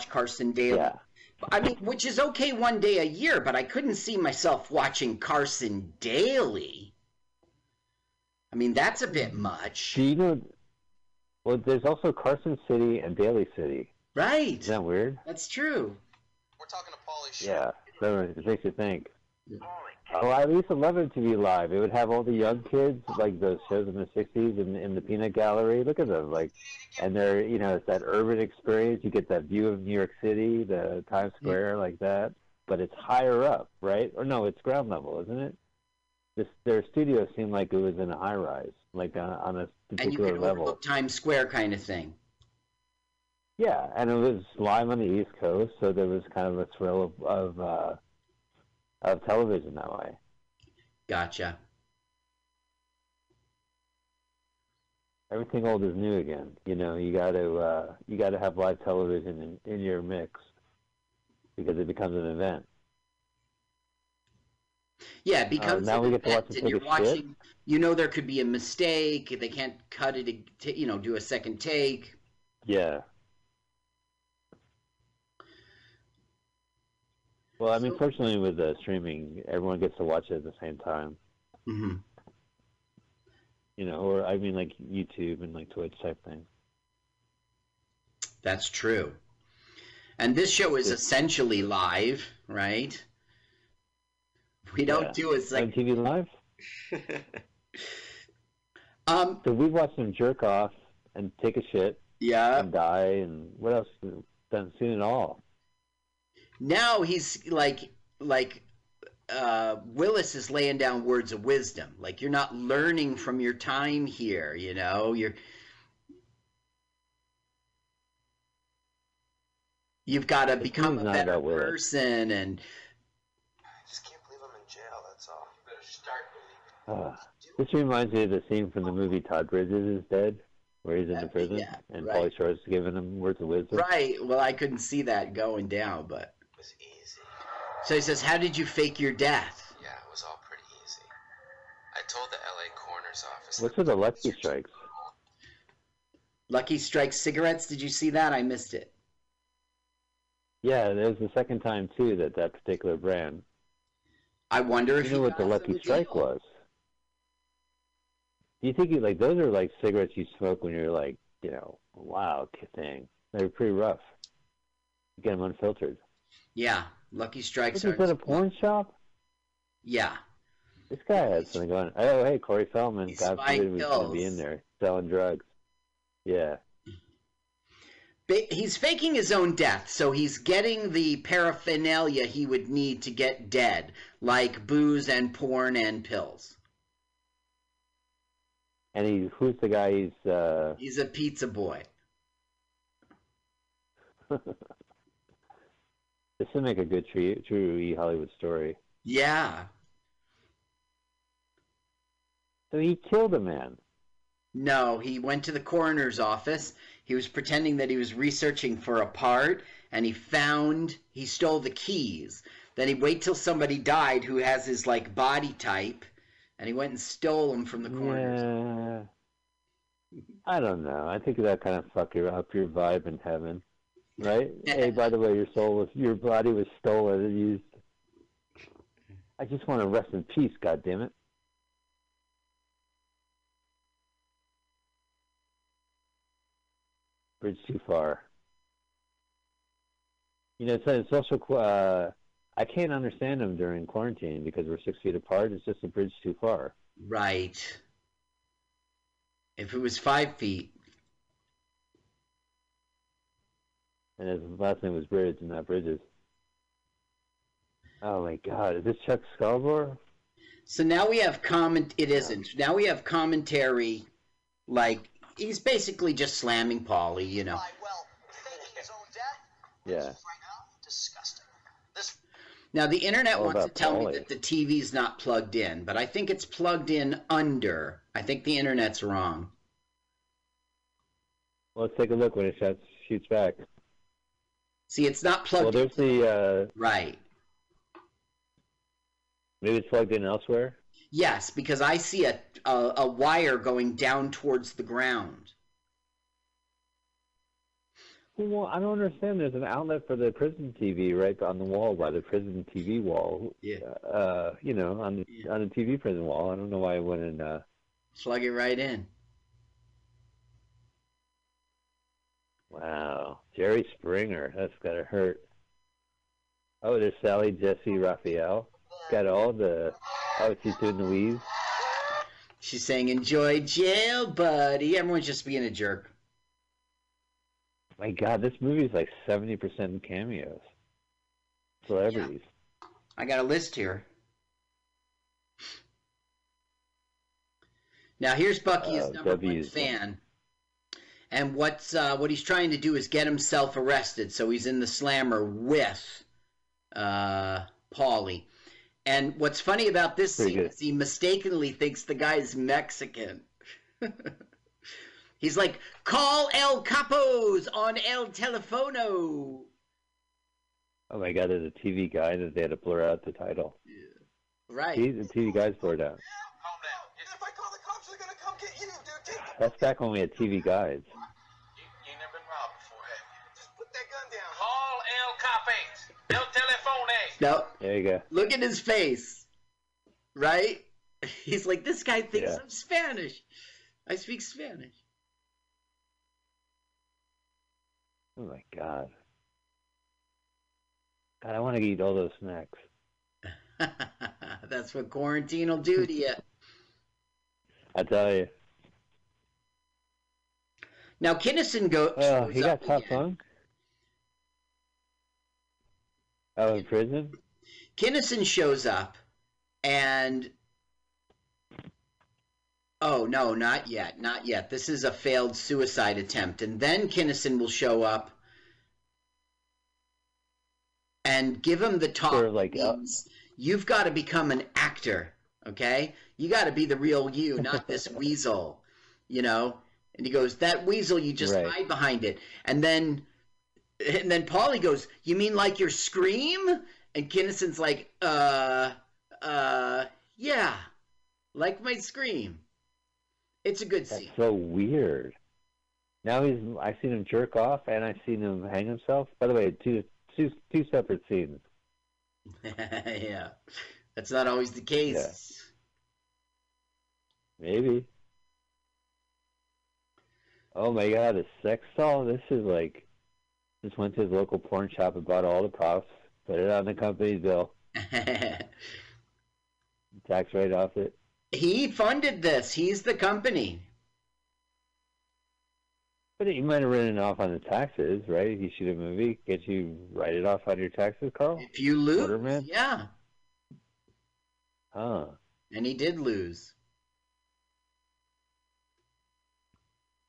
watch Carson Daly. Yeah. I mean, which is okay one day a year, but I couldn't see myself watching Carson Daly. I mean, that's a bit much. Do you know? Well, there's also Carson City and Daly City. Right. Is that weird? That's true. We're talking to Pauly Shore. Yeah. So it makes you think. Oh, I at least would love it to be live. It would have all the young kids, like those shows in the '60s in, in the Peanut Gallery. Look at them, like, and they're, you know, it's that urban experience. You get that view of New York City, the Times Square, like that. But it's higher up, right? Or no, it's ground level, isn't it? This, their studio seemed like it was in a high rise, like on, on a particular level. Times Square kind of thing. Yeah, and it was live on the East Coast, so there was kind of a thrill of of, uh, of television that way. Gotcha. Everything old is new again. You know, you got to uh, you got to have live television in, in your mix because it becomes an event. Yeah, it becomes Uh, now an we get to watch and you're a shit? watching. You know, there could be a mistake. They can't cut it. to- You know, do a second take. Yeah. Well, I mean, fortunately, with the streaming, everyone gets to watch it at the same time. hmm You know, or I mean, like YouTube and like Twitch type thing. That's true. And this show is essentially live, right? We don't Yeah. do it like TV Live. um So we watch them jerk off and take a shit yeah. and die and what else? Done seen it all. Now he's like like uh Willis is laying down words of wisdom. Like you're not learning from your time here, you know? You're You've got to become a better person and I just can't believe I'm in jail, that's all. You better start believing. Uh, this reminds me of the scene from the movie Todd Bridges is Dead, where he's in the prison yeah, and right. Pauly Shore's giving him words of wisdom. right. Well, I couldn't see that going down, but It was easy. So he says, "How did you fake your death?" Yeah, it was all pretty easy. I told the LA coroner's office. What's that- with the Lucky Strikes? Lucky Strike cigarettes. Did you see that? I missed it. Yeah, it was the second time too that that particular brand. I wonder if You know what the Lucky Strike deal. was? Do you think you like those are like cigarettes you smoke when you're like, you know, wow, thing. They're pretty rough. You get them unfiltered. Yeah, Lucky Strikes is at a porn shop. Yeah, This guy had something going. Oh, hey, Corey Feldman. He's God forbid was going to be in there selling drugs. Yeah. He's faking his own death, so he's getting the paraphernalia he would need to get dead, like booze and porn and pills. And he, who's the guy? He's uh, He's a pizza boy. this would make a good true, true E Hollywood story. Yeah. So he killed a man. No, he went to the coroner's office. He was pretending that he was researching for a part, and he found he stole the keys. Then he wait till somebody died who has his like body type, and he went and stole them from the coroner's. Yeah. I don't know. I think that kind of fuck your up your vibe in heaven, right? hey, by the way, your soul was your body was stolen and used. I just want to rest in peace. God damn it. Bridge too far. You know, it's, it's also uh, I can't understand them during quarantine because we're six feet apart. It's just a bridge too far. Right. If it was five feet, And his last name was Bridge, and not Bridges. Oh my God! Is this Chuck Scarborough? so now we have comment. It isn't. Now we have commentary, like he's basically just slamming Pauly. You know. Well, faking his own death? Yeah. Right now. This Now the internet All wants to about tell me that the TV's not plugged in, but I think it's plugged in under. I think the internet's wrong. Well, let's take a look when it shoots, shoots back. See, it's not Well, plugged in. the uh, Right. maybe it's plugged in elsewhere. Yes, because I see a, a a wire going down towards the ground. Well, I don't understand. There's an outlet for the prison TV right on the wall by the prison TV wall. Yeah. Uh, you know, on the Yeah. on the TV prison wall. I don't know why I wouldn't. Uh, Plug it right in. Wow, Jerry Springer. That's gotta hurt. Oh, there's Sally Jessy Raphael. Got all the. Oh, she's doing the weave. She's saying, "Enjoy jail, buddy." Everyone's just being a jerk. My God, this movie is like seventy percent cameos. Celebrities. I got a list here. Now here's Bucky, his Uh, number one W's. fan, and what's uh, what he's trying to do is get himself arrested. So he's in the slammer with uh, Pauly. And what's funny about this Pretty scene good. is he mistakenly thinks the guy's Mexican. he's like, "Call El Capos on El Telefono." Oh my God, there's a TV guy that they had to blur out the title. Right. See, the TV guy's blurred out. If I call the cops, they're gonna come get you, dude. Take the... That's back when we had TV guides. Capes. El Telefone. No, There you go. look at his face, right? He's like, this guy thinks Yeah. I'm Spanish. I speak Spanish. Oh my God. God, I want to eat all those snacks. That's what quarantine will do to you. I tell you. Now, Kinison go. Oh, he got up top again. funk. Oh, in prison. Kinison shows up, and oh no, not yet, not yet. This is a failed suicide attempt, and then Kinison will show up and give him the talk. Sort of like, uh, you've got to become an actor, okay? You got to be the real you, not this weasel, you know. And he goes, "That weasel, you just Right. hide behind it." And then, and then Pauly goes, "You mean like your scream?" And Kinison's like, "Uh, uh, yeah, like my scream." It's a good That's scene. so weird. Now he's. I've seen him jerk off, and I've seen him hang himself. By the way, two two two separate scenes. yeah, that's not always the case. Maybe. Oh my god, a sex doll? This is like just went to his local porn shop and bought all the props, put it on the company's bill, tax right off it. he funded this. He's the company. But you might have written it off on the taxes, right? If you shoot a movie, can't you write it off on your taxes, Carl? If you lose, Quarterman? yeah, Huh. and he did lose.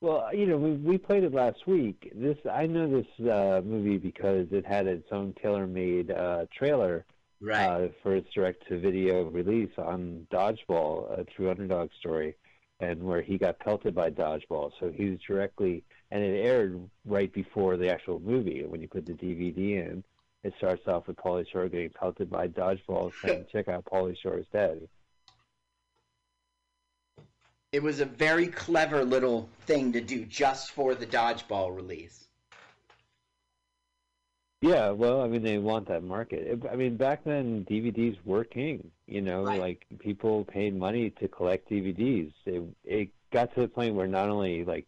Well, you know, we we played it last week. This I know this uh, movie because it had its own tailor-made uh, trailer Right. uh, for its direct-to-video release on Dodgeball, a true underdog story, and where he got pelted by Dodgeball. So he was directly, and it aired right before the actual movie. When you put the DVD in, it starts off with Pauly Shore getting pelted by Dodgeball, saying, "Check out Pauly Shore's dead." It was a very clever little thing to do just for the dodgeball release. Yeah, well, I mean, they want that market. I mean, back then DVDs were king. You know, Right. like people paid money to collect DVDs. It it got to the point where not only like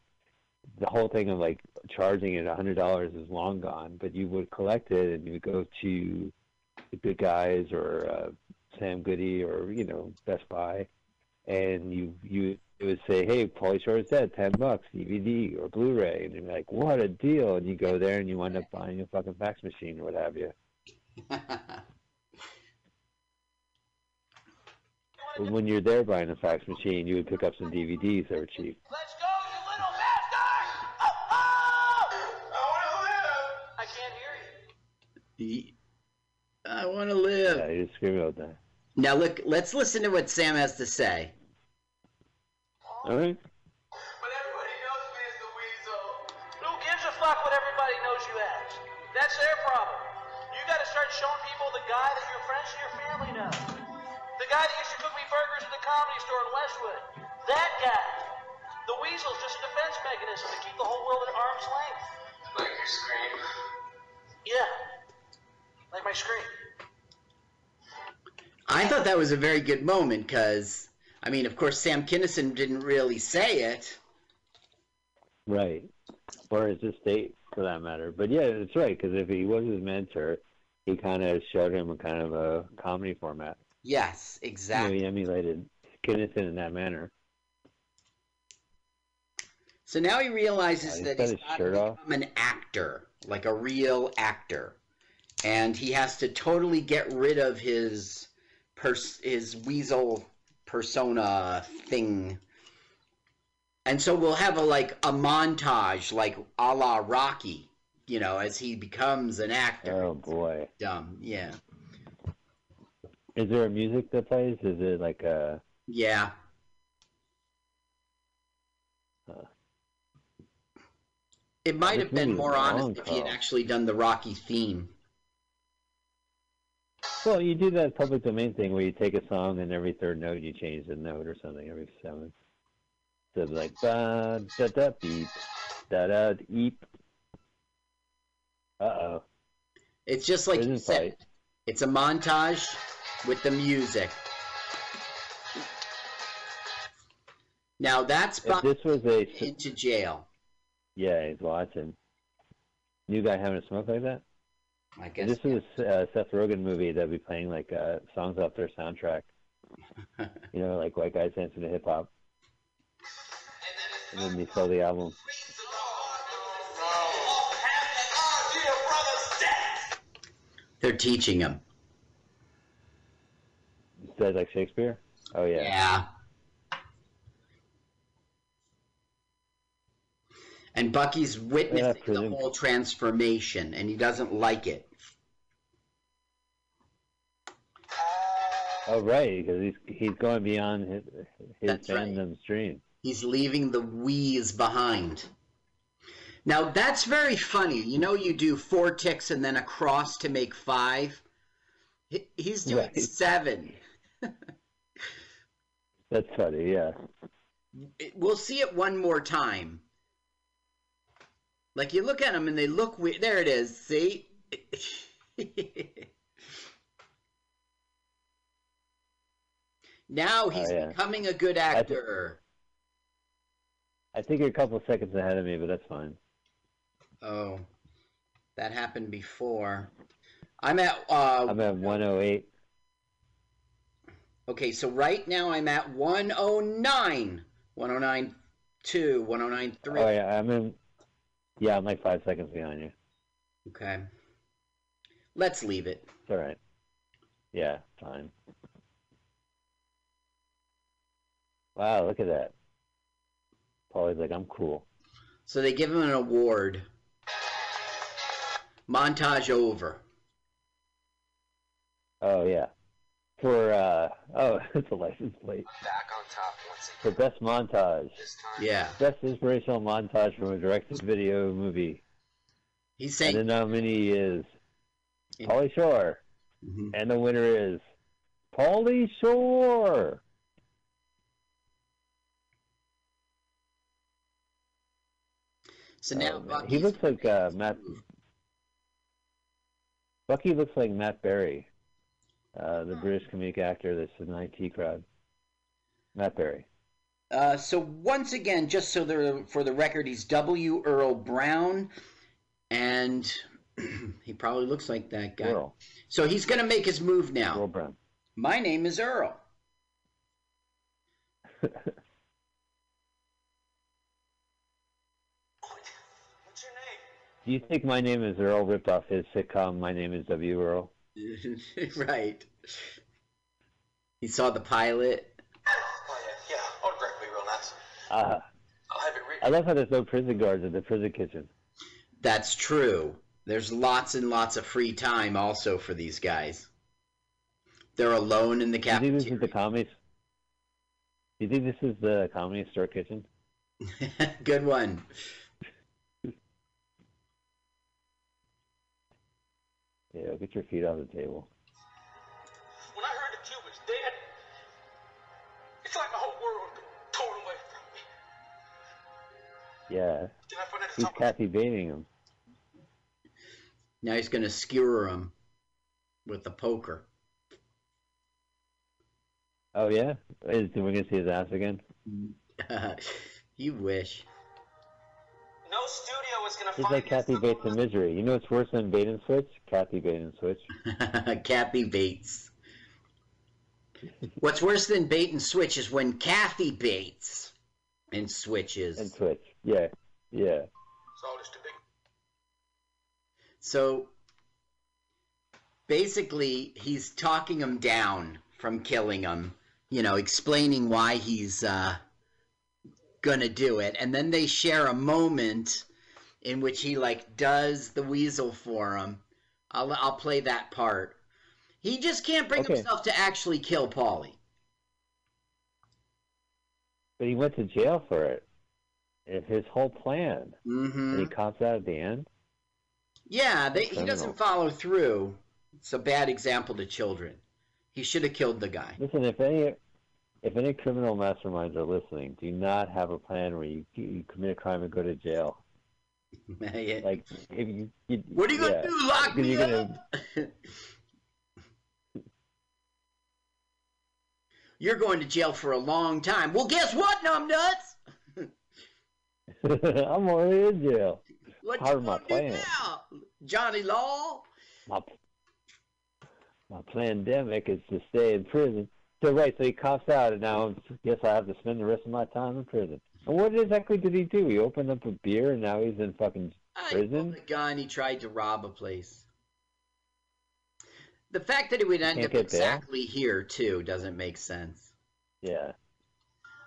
the whole thing of like charging it a hundred dollars is long gone, but you would collect it and you would go to the Good Guys or uh, Sam Goody or you know Best Buy, and you you it would say, "Hey, Pauly Shore is dead, ten bucks DVD or Blu-ray," and you're like, "What a deal!" And you go there and you wind up buying a fucking fax machine or what have you. But when you're there buying a fax machine, you would pick up some DVDs that were cheap. Let's go, you little bastard! Oh, oh! I wanna live. I can't hear you. I want to live. Yeah, you just scream about that. Now look, let's listen to what Sam has to say. All right. But everybody knows me as the weasel. Who gives a fuck what everybody knows you as? That's their problem. You gotta start showing people the guy that your friends and your family know. The guy that used to cook me burgers at the comedy store in Westwood. That guy. The weasel's just a defense mechanism to keep the whole world at arm's length. Like your scream. Yeah. Like my screen. I thought that was a very good moment because, I mean, of course, Sam Kinison didn't really say it. Right. Or his estate, for that matter. But yeah, it's right, because if he was his mentor, he kind of showed him a kind of a comedy format. Yes, You know, exactly. he emulated Kinison in that manner. So now he realizes Yeah, he's that he's to shirt off. become an actor, like a real actor, and he has to totally get rid of his pers- his weasel persona thing. And so we'll have a like a montage, like a la Rocky, you know, as he becomes an actor. Oh boy. Dumb, yeah, Is there a music that plays? Is it like a yeah. Huh. It might have been more honest if he had actually done the Rocky theme. Well, you do that public domain thing where you take a song and every third note you change the note or something every seventh. So it's like ba da da beep da da eep. Uh oh. It's just like you said. fight. It's a montage with the music. Now that's If this was a into jail. yeah, he's watching. New guy having a smoke like that. I guess. this was a uh, Seth Rogen movie, that'd be playing like uh, songs off their soundtrack. You know, like White Guys Dancing to Hip Hop. And then they sell the album. They're teaching him. Is that like Shakespeare? Oh yeah. Yeah. And Bucky's witnessing the prison. whole transformation, and he doesn't like it. Oh right, because he's he's going beyond his his That's right. fandom's dream. He's leaving the wheeze behind. Now that's very funny. You know, you do four ticks and then a cross to make five. He's doing Right. seven. That's funny, yeah. We'll see it one more time. Like you look at them and they look weird. There it is. See? now he's Oh, yeah. becoming a good actor. I think you're a couple seconds ahead of me, but that's fine. Oh, that happened before. I'm at. Uh, I'm at 108. okay, so right now I'm at 109. 109.2, 109.3. Oh yeah, I'm in. Yeah, I'm like five seconds behind you. Okay. Let's leave it. It's all right. Yeah, fine. Wow, look at that. Pauly's like, I'm cool. So they give him an award. Montage over. Oh yeah. For uh oh, it's a license plate. Back on top once For best montage. This time. Yeah. Best inspirational montage from a directed video movie. He's And the saying. nominee is In- Pauly Shore. Mhm. And the winner is Pauly Shore. So now Oh, he looks like uh, Matt. Bucky looks like Matt Berry, uh, the British comedic actor that's in the IT crowd. Matt Berry. Uh, so once again, just so there for the record, he's W. Earl Brown, and he probably looks like that guy. Earl. So he's going to make his move now. Earl Brown. My name is Earl. What's your name? Do you think my name is Earl ripped off his sitcom My Name is W. Earl? right. He saw the pilot. Oh yeah, yeah. Autograph me real nice. Uh, I'll have it I love how there's no prison guards in the prison kitchen. That's true. There's lots and lots of free time also for these guys. They're alone in the Do you think this is the comedy? Do you think this is the comedy store kitchen? Good one. Yeah, get your feet off the table. When I heard that you was dead, it's like my whole world torn away from me. Yeah, Then I found out it's he's all Kathy baiting him. Now he's going to skewer him with the poker. Oh yeah, is we gonna see his ass again? you wish. No studio is gonna He's find like Kathy Bates in Misery. You know what's worse than Bait and Switch? Kathy Bait and Switch. Kathy Bates. What's worse than bait and switch is when Kathy baits and switches. And Switch. Yeah, yeah. It's all just too big. So basically, he's talking him down from killing him, you know, explaining why he's uh, gonna do it. And then they share a moment in which he, like, does the weasel for him. I'll, I'll play that part. He just can't bring Okay. himself to actually kill Pauly. But he went to jail for it. It's his whole plan. hmm And he cops out at the end. Yeah, they, he doesn't follow through. It's a bad example to children. He should have killed the guy. Listen, if any if any criminal masterminds are listening, do not have a plan where you, you commit a crime and go to jail. Yeah. Like if you, you what are you gonna do? Lock me you're up? gonna- You're going to jail for a long time. Well, guess what, numbnuts? I'm already in jail. What Part you of my plan. now, Johnny Law? My my pandemic is to stay in prison. So right, so he cops out, and now guess I have to spend the rest of my time in prison. And what exactly did he do? He opened up a beer, and now he's in fucking uh, Prison? pulled a gun. He tried to rob a place. The fact that he would end Can't up get bail? exactly here too doesn't make sense. yeah.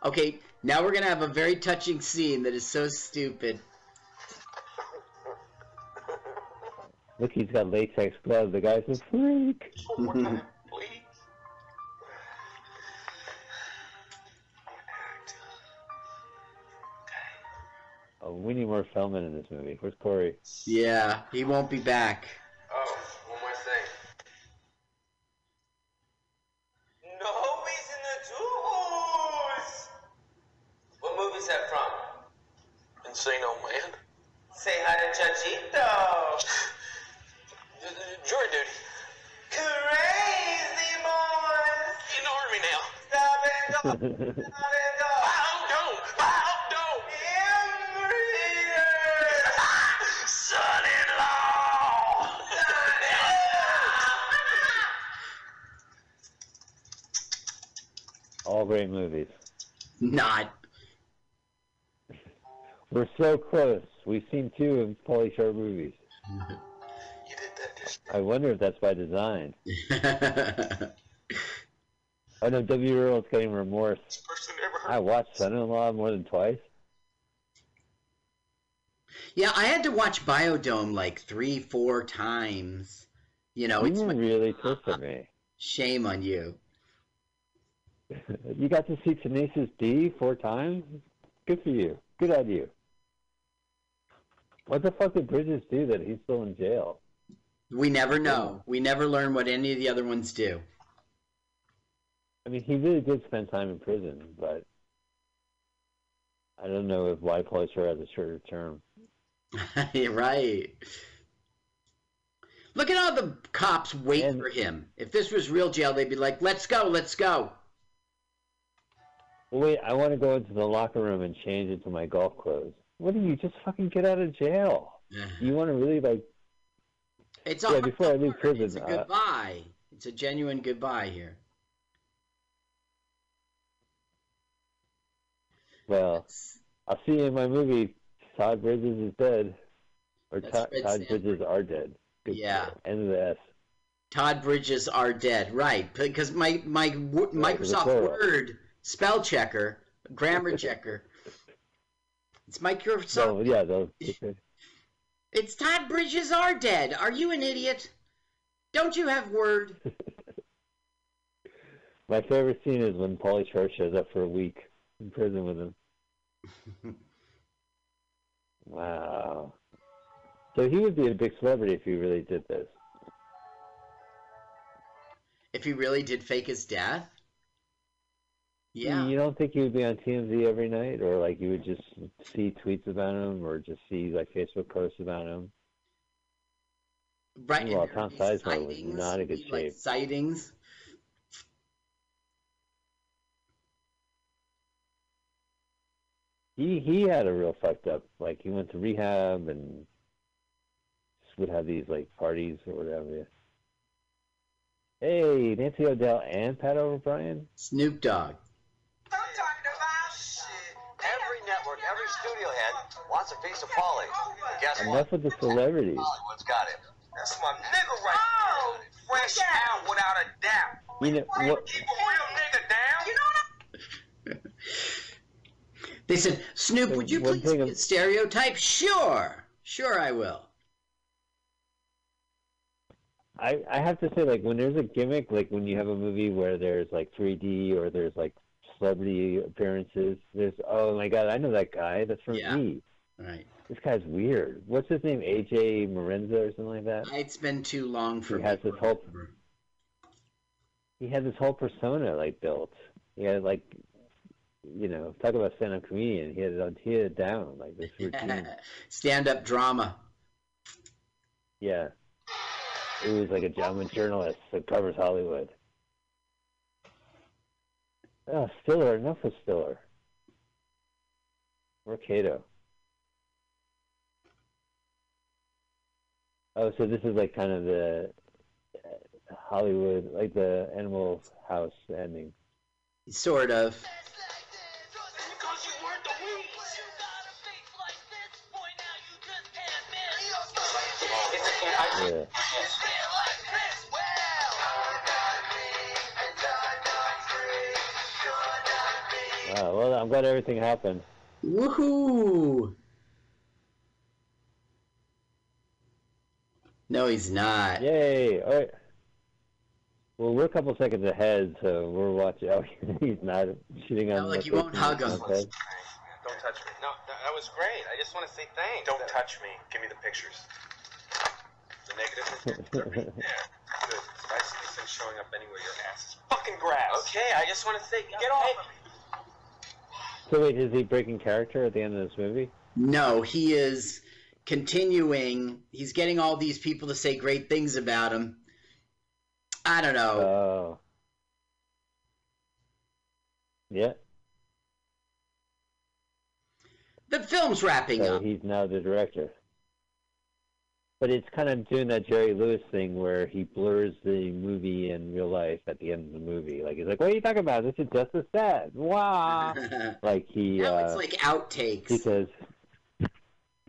Okay, now we're gonna have a very touching scene that is so stupid. Look, he's got latex gloves. The guy's a freak. we need more Feldman in this movie. Where's Corey? Yeah, he won't be back. Oh, one more thing. No reason to choose. What movie is that from? Encino Man. Say hi to Chachito. Jury duty. Crazy boys. In the army now. Stop and go. Stop and great movies. Not. We're so close. We've seen two of Pauly Shore movies. You did that just I wonder if that's by design. Oh, I know W. Earl's getting remorse. person ever heard. I watched Son-in-Law more than twice. yeah, I had to watch Biodome like three, four times. You know, it's you my really twisted me. shame on you. You got to see Tenacious D four times? Good for you. Good on you. What the fuck did Bridges do that he's still in jail? We never know. We never learn what any of the other ones do. I mean, he really did spend time in prison, but I don't know if why Pauly has a shorter term. Right. Look at how the cops wait And- for him. If this was real jail, they'd be like, "Let's go, let's go." Wait, I want to go into the locker room and change into my golf clothes. What do you just fucking get out of jail? You want to really like? It's Yeah, before I leave prison, It's a uh, goodbye. It's a genuine goodbye here. Well, I'll see you in my movie. Todd Bridges is dead, or Todd, Todd Bridges are dead. Good Yeah. End of the S. Todd Bridges are dead, right? Because my my w- Right, it's a Microsoft. Word spell checker, grammar checker. It's Microsoft. So oh, yeah, those. It's Todd Bridges are dead. Are you an idiot? Don't you have Word? My favorite scene is when Pauly Shore shows up for a week in prison with him. wow. So he would be a big celebrity if he really did this. If he really did fake his death? Yeah. You don't think he would be on TMZ every night, or like you would just see tweets about him, or just see like Facebook posts about him? Right. Well, Tom there are these Sizemore was not in good these, like, shape. sightings. He he had a real fucked up. Like he went to rehab and just would have these like parties or whatever. Hey, Nancy O'Dell and Pat O'Brien. Snoop Dogg. Piece of Pauly. But guess what? Enough with the celebrities. Hollywood's got him. That's my nigga right oh, there. Fresh out without a doubt. You know what? Keep a real nigga down. You know They said, Snoop, would you One please thing be I'm- a stereotype? Sure. Sure, I will. I I have to say, like when there's a gimmick, like when you have a movie where there's like 3D or there's like celebrity appearances. There's oh my god, I know that guy. That's from Yeah. E. Right. This guy's weird. What's his name? AJ Morenza or something like that. It's been too long for He has this whole- remember. He had this whole persona like built. He had like, you know, talk about stand-up comedian. He had it he had it down like this routine. Stand-up drama. Yeah. He was like a a journalist that covers Hollywood. Oh, Stiller, enough of Stiller. Or Oh, so this is like kind of the uh, Hollywood, like the Animal House ending. Sort of. Because you weren't the weeds. Yeah. Wow, well, I'm glad everything happened. Woohoo! No, he's not. Yay! All right. Well, we're a couple seconds ahead, so we're watching. Oh, he's not shooting on. No, like the you won't 13 hug him. okay. Don't touch me. No, no, that was great. I just want to say thanks. Don't touch me. Give me the pictures. The negative. Pictures. Yeah, good. If I see these things showing up anywhere, your ass is fucking grass. Okay, I just want to say, get off of me. So wait, is he breaking character at the end of this movie? No, he is continuing. He's getting all these people to say great things about him. I don't know. Oh. Yeah. the film's wrapping So up. he's now the director. But it's kind of doing that Jerry Lewis thing where he blurs the movie and real life at the end of the movie. Like he's like, "What are you talking about? This is just a set." Wow. like he. now uh, it's like outtakes. because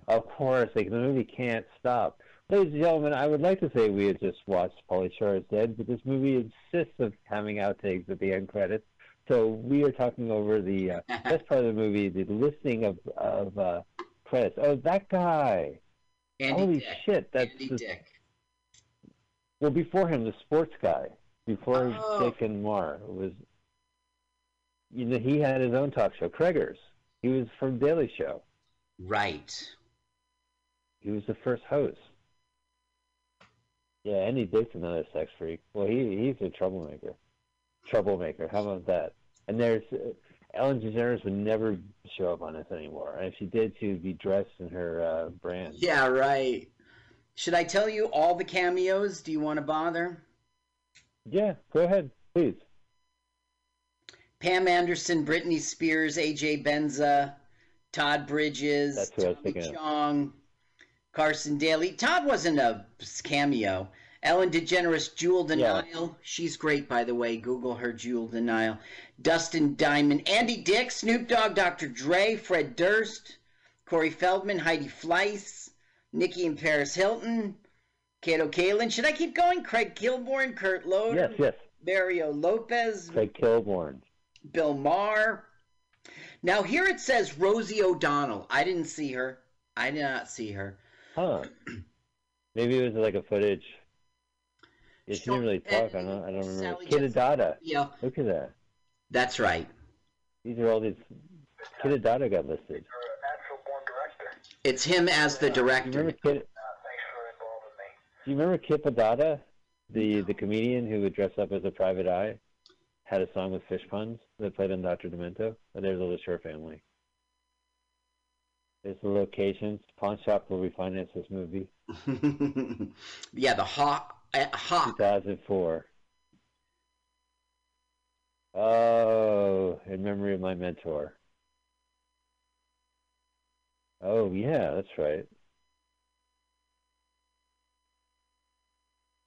of course like the movie can't stop ladies and gentlemen i would like to say we had just watched Pauly Shore is dead but this movie insists of having outtakes at the end credits so we are talking over the uh, best part of the movie the listing of of uh, credits oh that guy Andy holy Dick. shit that's Andy Dick. well before him the sports guy before Oh. dick and mar was you know he had his own talk show Kreger's he was from daily show Right. He was the first host. Yeah, Andy Dick's another sex freak. Well, he he's a troublemaker. Troublemaker. How about that? And there's uh, Ellen DeGeneres would never show up on this anymore. And if she did, she would be dressed in her uh, brand. Yeah, right. Should I tell you all the cameos? Do you want to bother? Yeah, go ahead, please. Pam Anderson, Britney Spears, AJ Benza, Todd Bridges, That's who I was Tommy thinking of. Carson Daly. Todd wasn't a cameo. Ellen DeGeneres, Jewel Yeah. Denial. She's great, by the way. Google her, Jewel De'Nyle. Dustin Diamond, Andy Dick, Snoop Dogg, Dr. Dre, Fred Durst, Corey Feldman, Heidi Fleiss, Nikki and Paris Hilton, Kato Kaelin. Should I keep going? Craig Kilborn, Kurt Loder, Yes, yes. Mario Lopez, Craig Kilborn. Bill Maher. Now here it says Rosie O'Donnell. I didn't see her. I did not see her. Huh. Maybe it was like a footage. Yeah, she didn't really Sure. talk. I don't. I don't remember. Sally Kid Yeah, Look at that. that's right. These are all these. Kip Addotta got listed. It's him as the director. Do you remember Kip Addotta, the the comedian who would dress up as a private eye, had a song with fish puns that played on Doctor Demento? Oh, there's a Shore family. There's the locations. Pawn shop where we financed this movie. yeah, the Hawk. Uh, Hawk. 2004. Oh, in memory of my mentor. Oh, yeah, that's right.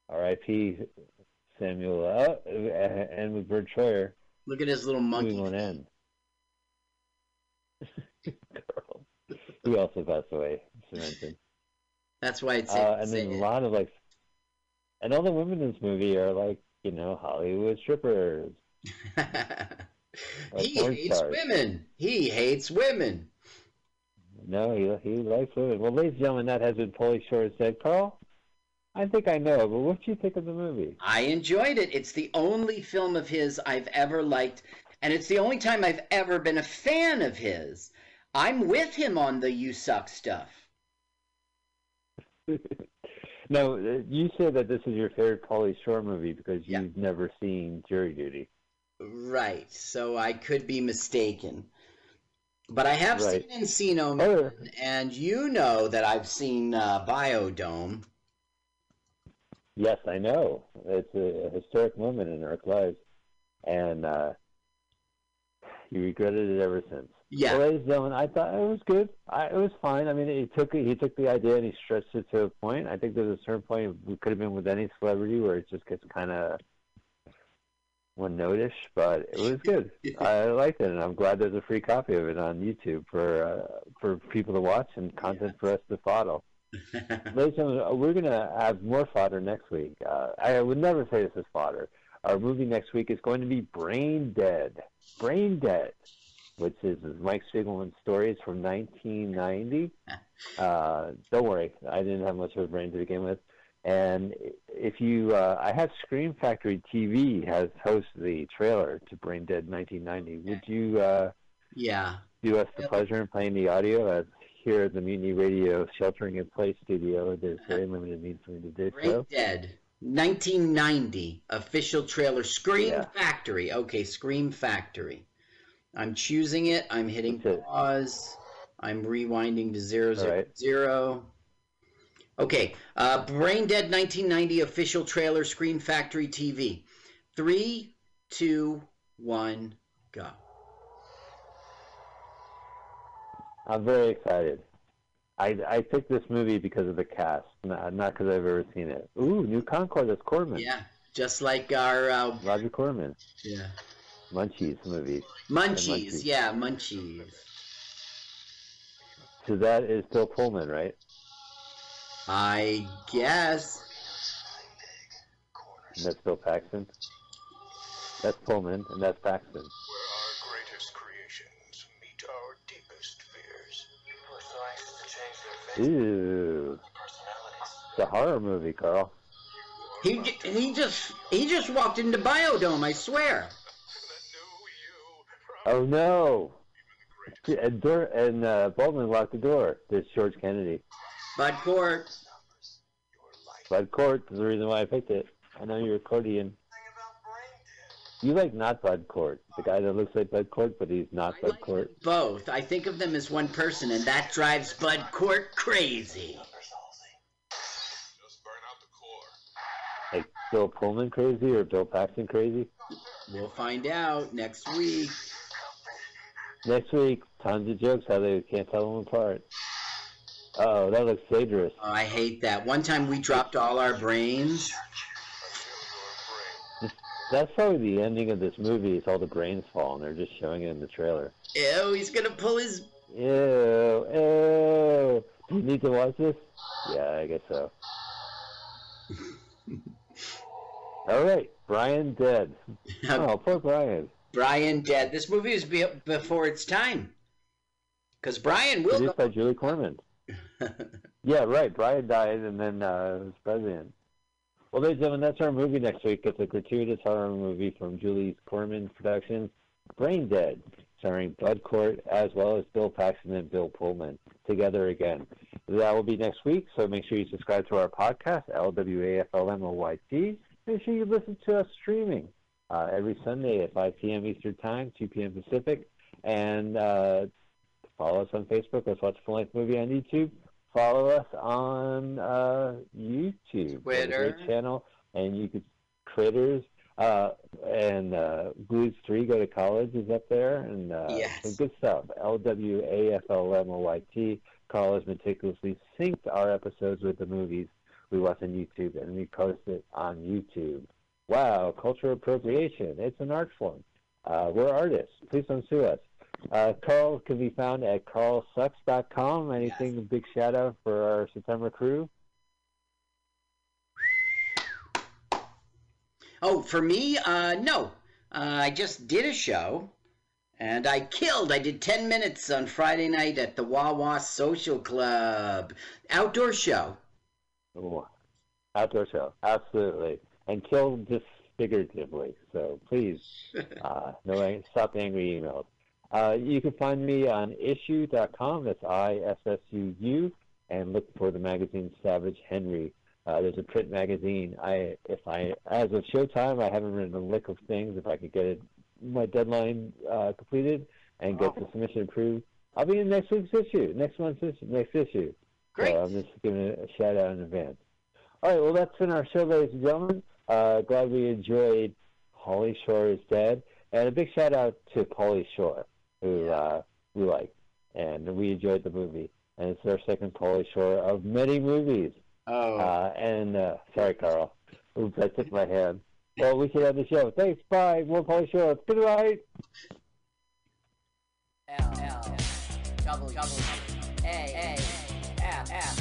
R.I.P. Samuel. Oh, and with Bert Troyer. Look at his little monkey. Moving on end. Girl. He also passed away. Mentioned. That's why it's. Uh, and then a lot of like, and all the women in this movie are like, you know, Hollywood strippers. he hates stars. women. He hates women. No, he he likes women. Well, ladies and gentlemen, that has been Pauly Shore said. Carl, I think I know, but what do you think of the movie? I enjoyed it. It's the only film of his I've ever liked, and it's the only time I've ever been a fan of his. I'm with him on the "you suck" stuff. now, uh, you said that this is your favorite Pauly Shore movie because you've never seen Jury Duty. Right. So I could be mistaken. But I have right. seen Encino Man, oh. and you know that I've seen uh, Biodome. Yes, I know. It's a, historic moment in our lives, and uh, you regretted it ever since. Yeah, well, ladies and gentlemen, I thought it was good. I, it was fine. I mean, he took he took the idea and he stretched it to a point. I think there's a certain point we could have been with any celebrity where it just gets kind of one notice, but it was good. I liked it, and I'm glad there's a free copy of it on YouTube for uh, for people to watch and content yeah. for us to follow. Ladies and gentlemen, we're going to have more fodder next week. Uh, I would never say this is fodder. Our movie next week is going to be Brain Dead. Brain Dead which is Mike Spiegelman's stories from 1990. Uh, don't worry, I didn't have much of a brain to begin with. And if you, uh, I have Scream Factory TV has hosted the trailer to Brain Dead 1990. Would you, uh, yeah, do us the pleasure in playing the audio as here at the Mutiny Radio Sheltering in Place studio? There's very limited means for me to do Brain so. Dead 1990 official trailer. Scream yeah. Factory. Okay, Scream Factory. I'm choosing it. I'm hitting pause. I'm rewinding to zero zero right. zero. Okay, uh, Brain Dead 1990 official trailer, Scream Factory TV. Three, two, one, go. I'm very excited. I, I picked this movie because of the cast, not because I've ever seen it. Ooh, New Concorde, that's Corman. Yeah, just like our... Uh, Roger Corman. Yeah. Munchies movie. Munchies, Munchies, yeah, Munchies. So that is Bill Pullman, right? I guess. And that's Bill Paxton. That's Pullman, and that's Paxton. Ew. It's a horror movie, Carl. He he just he just walked into Biodome. I swear. Oh no! And, door, and uh, Baldwin locked the door. There's George Kennedy. Bud Cort. Bud Cort is the reason why I picked it. I know you're accordion. You like not Bud Cort, the guy that looks like Bud Cort, but he's not I Bud like Cort. Both. I think of them as one person, and that drives Bud Cort crazy. Like Bill Pullman crazy or Bill Paxton crazy? We'll find out next week. Next week, tons of jokes how they can't tell them apart. Oh, that looks dangerous. Oh, I hate that. One time we dropped all our brains. That's probably the ending of this movie. It's all the brains fall, and they're just showing it in the trailer. Ew, he's gonna pull his. Ew, ew. Do you need to watch this? Yeah, I guess so. all right, Brian dead. oh, poor Brian. Brian dead. This movie was be- before its time. Because Brian will. Produced by Julie Corman. yeah, right. Brian died and then uh, was president. Well, ladies and gentlemen, that's our movie next week. It's a gratuitous horror movie from Julie Corman Productions, Brain Dead, starring Bud Cort as well as Bill Paxton and Bill Pullman together again. That will be next week, so make sure you subscribe to our podcast, LWAFLMOYT. Make sure you listen to us streaming uh, every Sunday at 5 p.m. Eastern Time, 2 p.m. Pacific. And uh, Follow us on Facebook. Let's watch a full length movie on YouTube. Follow us on uh, YouTube. We have a Twitter. channel, and you could critters uh, and uh, Blues Three Go to College is up there, and uh, Yes. some good stuff. L W A F L M O Y T. Has meticulously synced our episodes with the movies we watch on YouTube, and we post it on YouTube. Wow, cultural appropriation. It's an art form. Uh, we're artists. Please don't sue us. Uh, Carl can be found at carlsucks.com. Anything big shout out for our September crew? Oh, for me, uh, no. Uh, I just did a show, and I killed. I did ten minutes on Friday night at the Wawa Social Club outdoor show. Ooh, outdoor show, absolutely, and killed just figuratively. So please, uh, no, stop the angry emails. Uh, you can find me on issuu.com. That's I S S U U, and look for the magazine Savage Henry. Uh, there's a print magazine. I, if I, as of Showtime, I haven't written a lick of things. If I could get it, my deadline uh, completed and get the submission approved, I'll be in next week's issue, next month's issue, next issue. Great. So I'm just giving a shout out in advance. All right, well, that's been our show, ladies and gentlemen. Uh, glad we enjoyed Pauly Shore is Dead. And a big shout out to Pauly Shore, who uh, we like. And we enjoyed the movie. And it's our second Pauly Shore of many movies. Oh, Uh, and uh, sorry, Carl. Oops, I took my hand. Well, we should end the show. Thanks. Bye. More Pauly Shore. Good night. L L W A A F F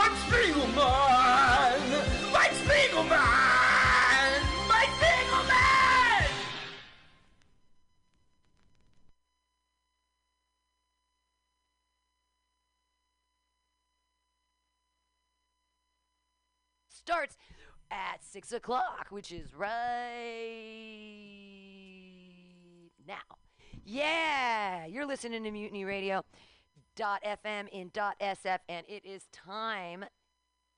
Spiegelman. Mike Spiegelman. Mike Spiegelman. starts at six o'clock, which is right now. Yeah, you're listening to Mutiny Radio. FM in SF, and it is time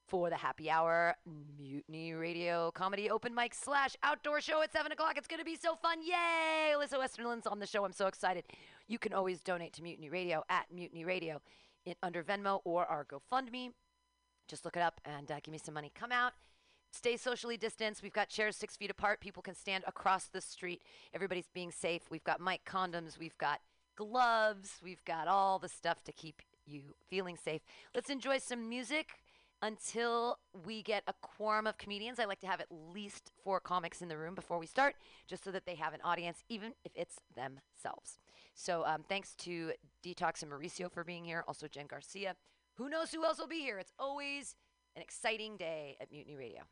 for the happy hour Mutiny Radio comedy open mic slash outdoor show at seven o'clock. It's gonna be so fun! Yay! Alyssa Westerland's on the show. I'm so excited. You can always donate to Mutiny Radio at Mutiny Radio in under Venmo or our GoFundMe just look it up and uh, give me some money. Come out, stay socially distanced. We've got chairs six feet apart. People can stand across the street. Everybody's being safe. We've got mic condoms. We've got gloves. We've got all the stuff to keep you feeling safe. Let's enjoy some music until we get a quorum of comedians. I like to have at least four comics in the room before we start, just so that they have an audience, even if it's themselves. So um, thanks to Detox and Mauricio for being here. Also Jen Garcia. Who knows who else will be here? It's always an exciting day at Mutiny Radio.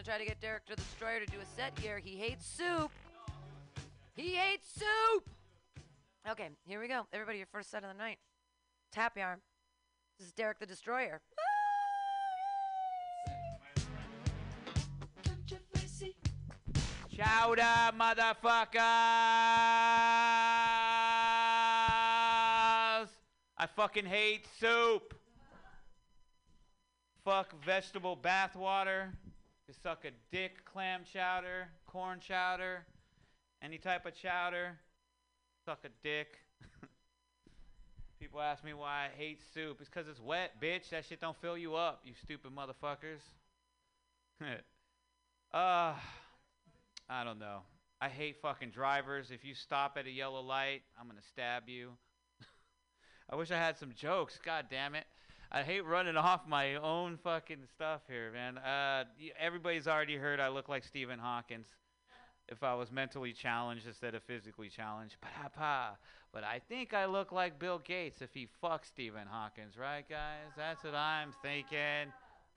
going to try to get Derek to Destroyer to do a set here. He hates soup. He hates soup. Okay, here we go. Everybody, your first set of the night. Tap yarn. This is Derek the Destroyer. Chowder, motherfuckers! I fucking hate soup. Fuck vegetable bathwater. You suck a dick, clam chowder, corn chowder, any type of chowder. Suck a dick. People ask me why I hate soup. It's because it's wet, bitch. That shit don't fill you up, you stupid motherfuckers. uh, I don't know. I hate fucking drivers. If you stop at a yellow light, I'm going to stab you. I wish I had some jokes. God damn it. I hate running off my own fucking stuff here, man. Uh, everybody's already heard I look like Stephen Hawkins if I was mentally challenged instead of physically challenged. Pa-pa. But I think I look like Bill Gates if he fucks Stephen Hawkins, right, guys? That's what I'm thinking.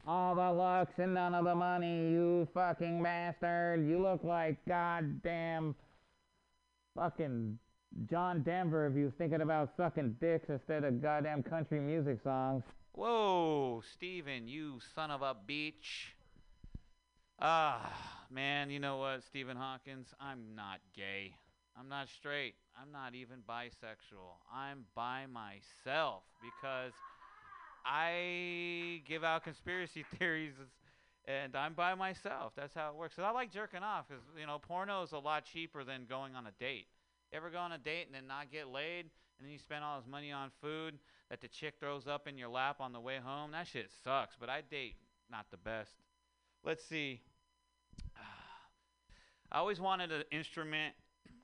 All the looks and none of the money, you fucking bastard. You look like goddamn fucking John Denver if you was thinking about sucking dicks instead of goddamn country music songs. Whoa, Steven, you son of a bitch. Ah, man, you know what, Stephen Hawkins? I'm not gay. I'm not straight. I'm not even bisexual. I'm by myself because I give out conspiracy theories and I'm by myself. That's how it works. I like jerking off because, you know, porno is a lot cheaper than going on a date. You ever go on a date and then not get laid and then you spend all this money on food that the chick throws up in your lap on the way home? That shit sucks, but I date not the best. Let's see. I always wanted an instrument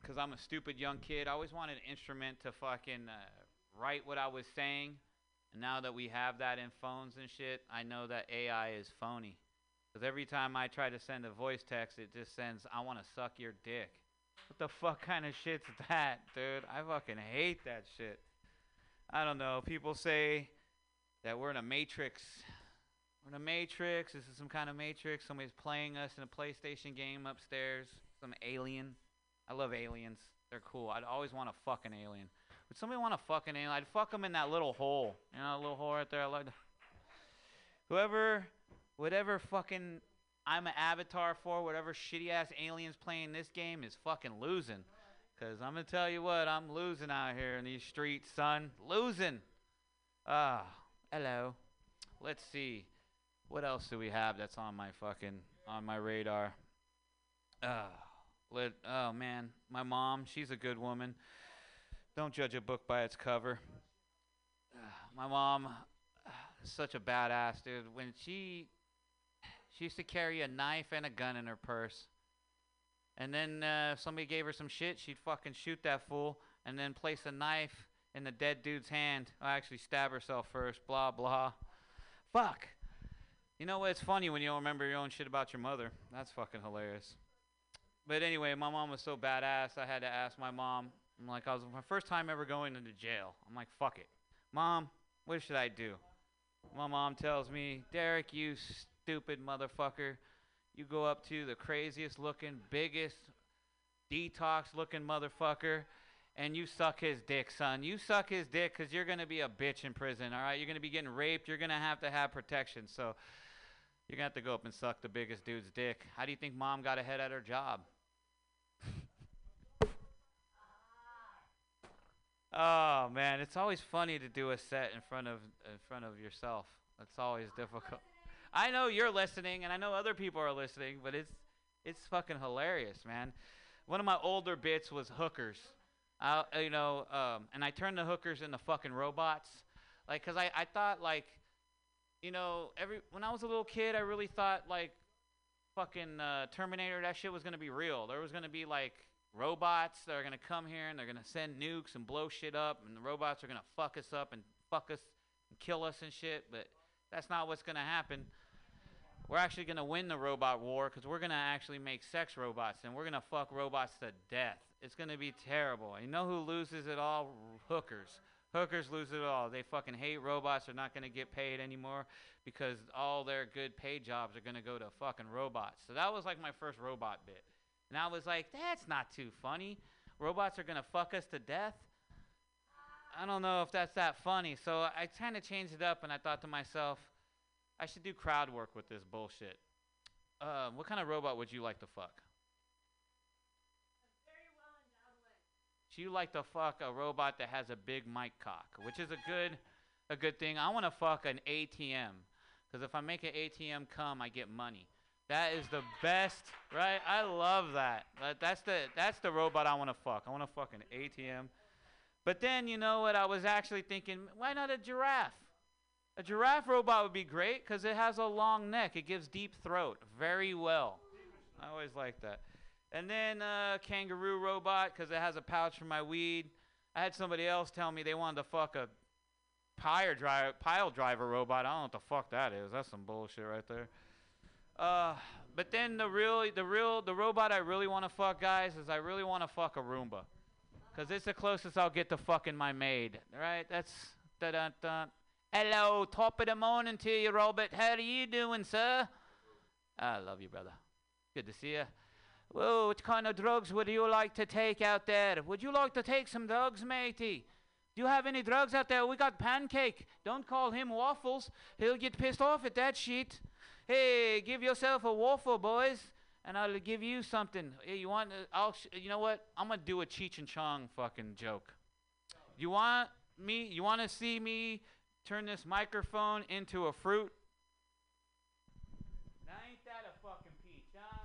because I'm a stupid young kid. I always wanted an instrument to fucking uh, write what I was saying. And now that we have that in phones and shit, I know that AI is phony. Because every time I try to send a voice text, it just sends, I want to suck your dick. What the fuck kind of shit's that, dude? I fucking hate that shit. I don't know. People say that we're in a matrix. We're in a matrix. This is some kind of matrix. Somebody's playing us in a PlayStation game upstairs. Some alien. I love aliens. They're cool. I'd always want to fuck an alien. Would somebody want to fuck an alien? I'd fuck them in that little hole. You know, a little hole right there. I like. Whoever, whatever fucking I'm an avatar for, whatever shitty ass aliens playing this game is fucking losing. Cause I'm gonna tell you what, I'm losing out here in these streets, son. Losing. Ah, hello. Let's see. What else do we have that's on my fucking on my radar? Ah, let. Oh man, my mom. She's a good woman. Don't judge a book by its cover. Ah, my mom, ah, such a badass, dude. When she she used to carry a knife and a gun in her purse. And then uh, if somebody gave her some shit, she'd fucking shoot that fool and then place a knife in the dead dude's hand. Or actually stab herself first, blah, blah. Fuck. You know what? It's funny when you don't remember your own shit about your mother. That's fucking hilarious. But anyway, my mom was so badass, I had to ask my mom. I'm like, I was my first time ever going into jail. I'm like, fuck it. Mom, what should I do? My mom tells me, Derek, you stupid motherfucker. You go up to the craziest looking, biggest, detox looking motherfucker, and you suck his dick, son. You suck his dick because you're going to be a bitch in prison, all right? You're going to be getting raped. You're going to have to have protection. So you're going to have to go up and suck the biggest dude's dick. How do you think mom got ahead at her job? Oh man, it's always funny to do a set in front of in front of yourself. That's always difficult. I know you're listening, and I know other people are listening, but it's it's fucking hilarious, man. One of my older bits was hookers. I, you know, um, and I turned the hookers into fucking robots, like, cause I I thought like, you know, every when I was a little kid, I really thought like, fucking uh, Terminator, that shit was gonna be real. There was gonna be like robots that are gonna come here and they're gonna send nukes and blow shit up, and the robots are gonna fuck us up and fuck us and kill us and shit. But that's not what's gonna happen. We're actually gonna win the robot war because we're gonna actually make sex robots and we're gonna fuck robots to death. It's gonna be terrible. You know who loses it all? Hookers. Hookers lose it all. They fucking hate robots. They're not gonna get paid anymore because all their good paid jobs are gonna go to fucking robots. So that was like my first robot bit. And I was like, that's not too funny. Robots are gonna fuck us to death. I don't know if that's that funny. So I kind of changed it up and I thought to myself, I should do crowd work with this bullshit. Um, what kind of robot would you like to fuck? Do you like to fuck a robot that has a big mic cock, which is a good, a good thing. I want to fuck an ATM, because if I make an ATM come, I get money. That is the best, right? I love that. Uh, that's the that's the robot I want to fuck. I want to fuck an ATM. But then you know what? I was actually thinking, why not a giraffe? A giraffe robot would be great because it has a long neck. It gives deep throat very well. I always like that. And then uh, kangaroo robot because it has a pouch for my weed. I had somebody else tell me they wanted to fuck a pile driver, pile driver robot. I don't know what the fuck that is. That's some bullshit right there. Uh, but then the real, the real, the robot I really want to fuck, guys, is I really want to fuck a Roomba, cause it's the closest I'll get to fucking my maid. Right? That's da da da. Hello, top of the morning to you, Robert. How are you doing, sir? Ah, I love you, brother. Good to see you. Whoa, what kind of drugs would you like to take out there? Would you like to take some drugs, matey? Do you have any drugs out there? We got Pancake. Don't call him Waffles. He'll get pissed off at that shit. Hey, give yourself a waffle, boys, and I'll give you something. You want? Uh, I'll. You know what? I'm gonna do a Cheech and Chong fucking joke. You want me? You want to see me turn this microphone into a fruit? Now ain't that a fucking peach, huh?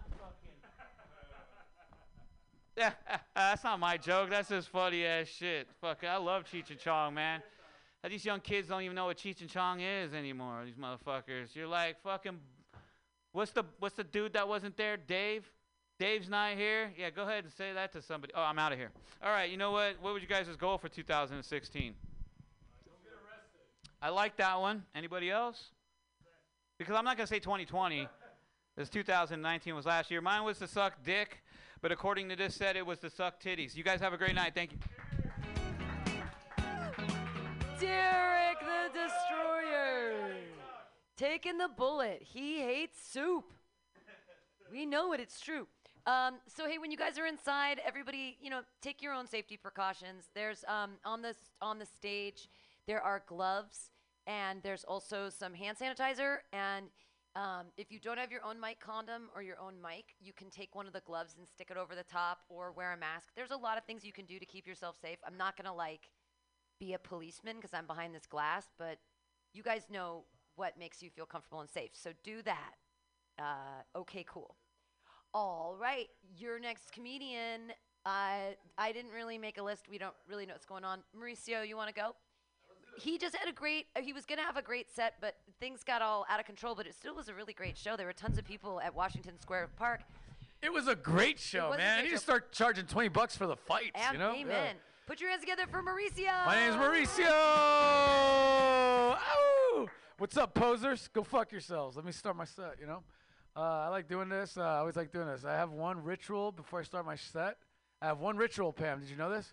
Fucking. That's not my joke. That's just funny ass shit. Fuck, I love Cheech and Chong, man. These young kids don't even know what Cheech and Chong is anymore. These motherfuckers. You're like fucking. What's the What's the dude that wasn't there? Dave. Dave's not here. Yeah, go ahead and say that to somebody. Oh, I'm out of here. All right. You know what? What would you guys' goal for 2016? I like that one. Anybody else? Because I'm not gonna say 2020. This 2019 was last year. Mine was to suck dick, but according to this set, it was to suck titties. You guys have a great night. Thank you. Derek the Destroyer. Taking the bullet. He hates soup. We know it, it's true. Um, so hey, when you guys are inside, everybody, you know, take your own safety precautions. There's um, on the on the stage, there are gloves, and there's also some hand sanitizer. And um, if you don't have your own mic condom or your own mic, you can take one of the gloves and stick it over the top, or wear a mask. There's a lot of things you can do to keep yourself safe. I'm not gonna like be a policeman because I'm behind this glass, but you guys know what makes you feel comfortable and safe. So do that. Uh, okay, cool. All right, your next comedian. Uh, I didn't really make a list. We don't really know what's going on. Mauricio, you want to go? He just had a great. Uh, he was gonna have a great set, but things got all out of control. But it still was a really great show. There were tons of people at Washington Square Park. It was a great show, man. great You need to show. start charging 20 bucks for the fights, Am- you know? Amen. Yeah. Put your hands together for Mauricio. My name's Mauricio. Ow! What's up, posers? Go fuck yourselves. Let me start my set, you know? Uh, I like doing this. Uh, I always like doing this. I have one ritual before I start my set. I have one ritual, Pam. Did you know this?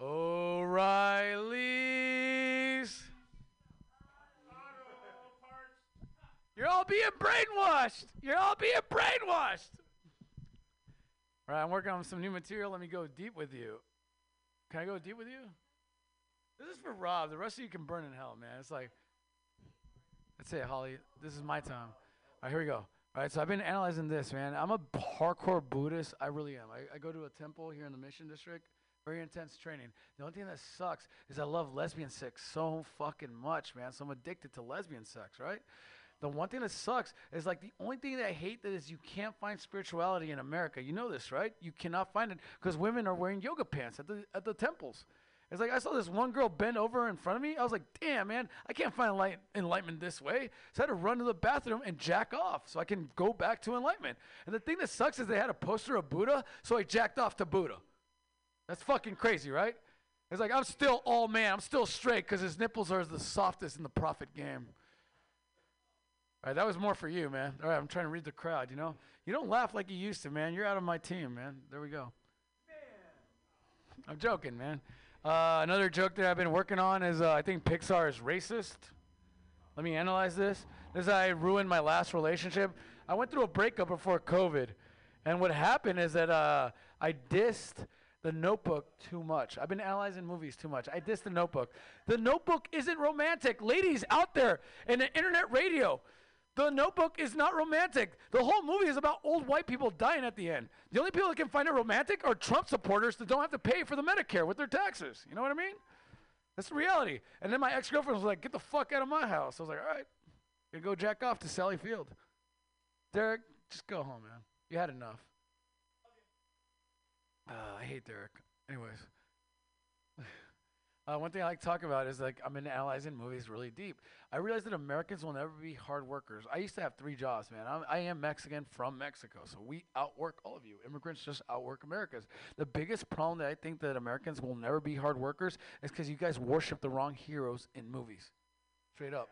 O'Reilly's. You're all being brainwashed. You're all being brainwashed. All right, I'm working on some new material. Let me go deep with you. Can I go deep with you? This is for Rob. The rest of you can burn in hell, man. It's like, that's it, Holly. This is my time. All right, here we go. All right, so I've been analyzing this, man. I'm a hardcore Buddhist. I really am. I, I go to a temple here in the Mission District. Very intense training. The only thing that sucks is I love lesbian sex so fucking much, man. So I'm addicted to lesbian sex, right? The one thing that sucks is like the only thing that I hate that is you can't find spirituality in America. You know this, right? You cannot find it because women are wearing yoga pants at the at the temples. It's like I saw this one girl bend over in front of me. I was like, damn, man, I can't find enlight- enlightenment this way. So I had to run to the bathroom and jack off so I can go back to enlightenment. And the thing that sucks is they had a poster of Buddha, so I jacked off to Buddha. That's fucking crazy, right? It's like I'm still all man. I'm still straight because his nipples are the softest in the prophet game. All right, that was more for you, man. All right, I'm trying to read the crowd, you know? You don't laugh like you used to, man. You're out of my team, man. There we go. I'm joking, man. Uh, another joke that I've been working on is uh, I think Pixar is racist. Let me analyze this. This I ruined my last relationship. I went through a breakup before COVID, and what happened is that uh, I dissed the Notebook too much. I've been analyzing movies too much. I dissed the Notebook. The Notebook isn't romantic, ladies out there in the internet radio. The Notebook is not romantic. The whole movie is about old white people dying at the end. The only people that can find it romantic are Trump supporters that don't have to pay for the Medicare with their taxes. You know what I mean? That's the reality. And then my ex girlfriend was like, "Get the fuck out of my house." I was like, "All right, gonna go jack off to Sally Field." Derek, just go home, man. You had enough. Uh, I hate Derek. Anyways. Uh, one thing I like to talk about is like I'm in analyzing movies really deep. I realize that Americans will never be hard workers. I used to have three jobs, man. I'm, I am Mexican from Mexico, so we outwork all of you. Immigrants just outwork Americans. The biggest problem that I think that Americans will never be hard workers is because you guys worship the wrong heroes in movies. Straight up.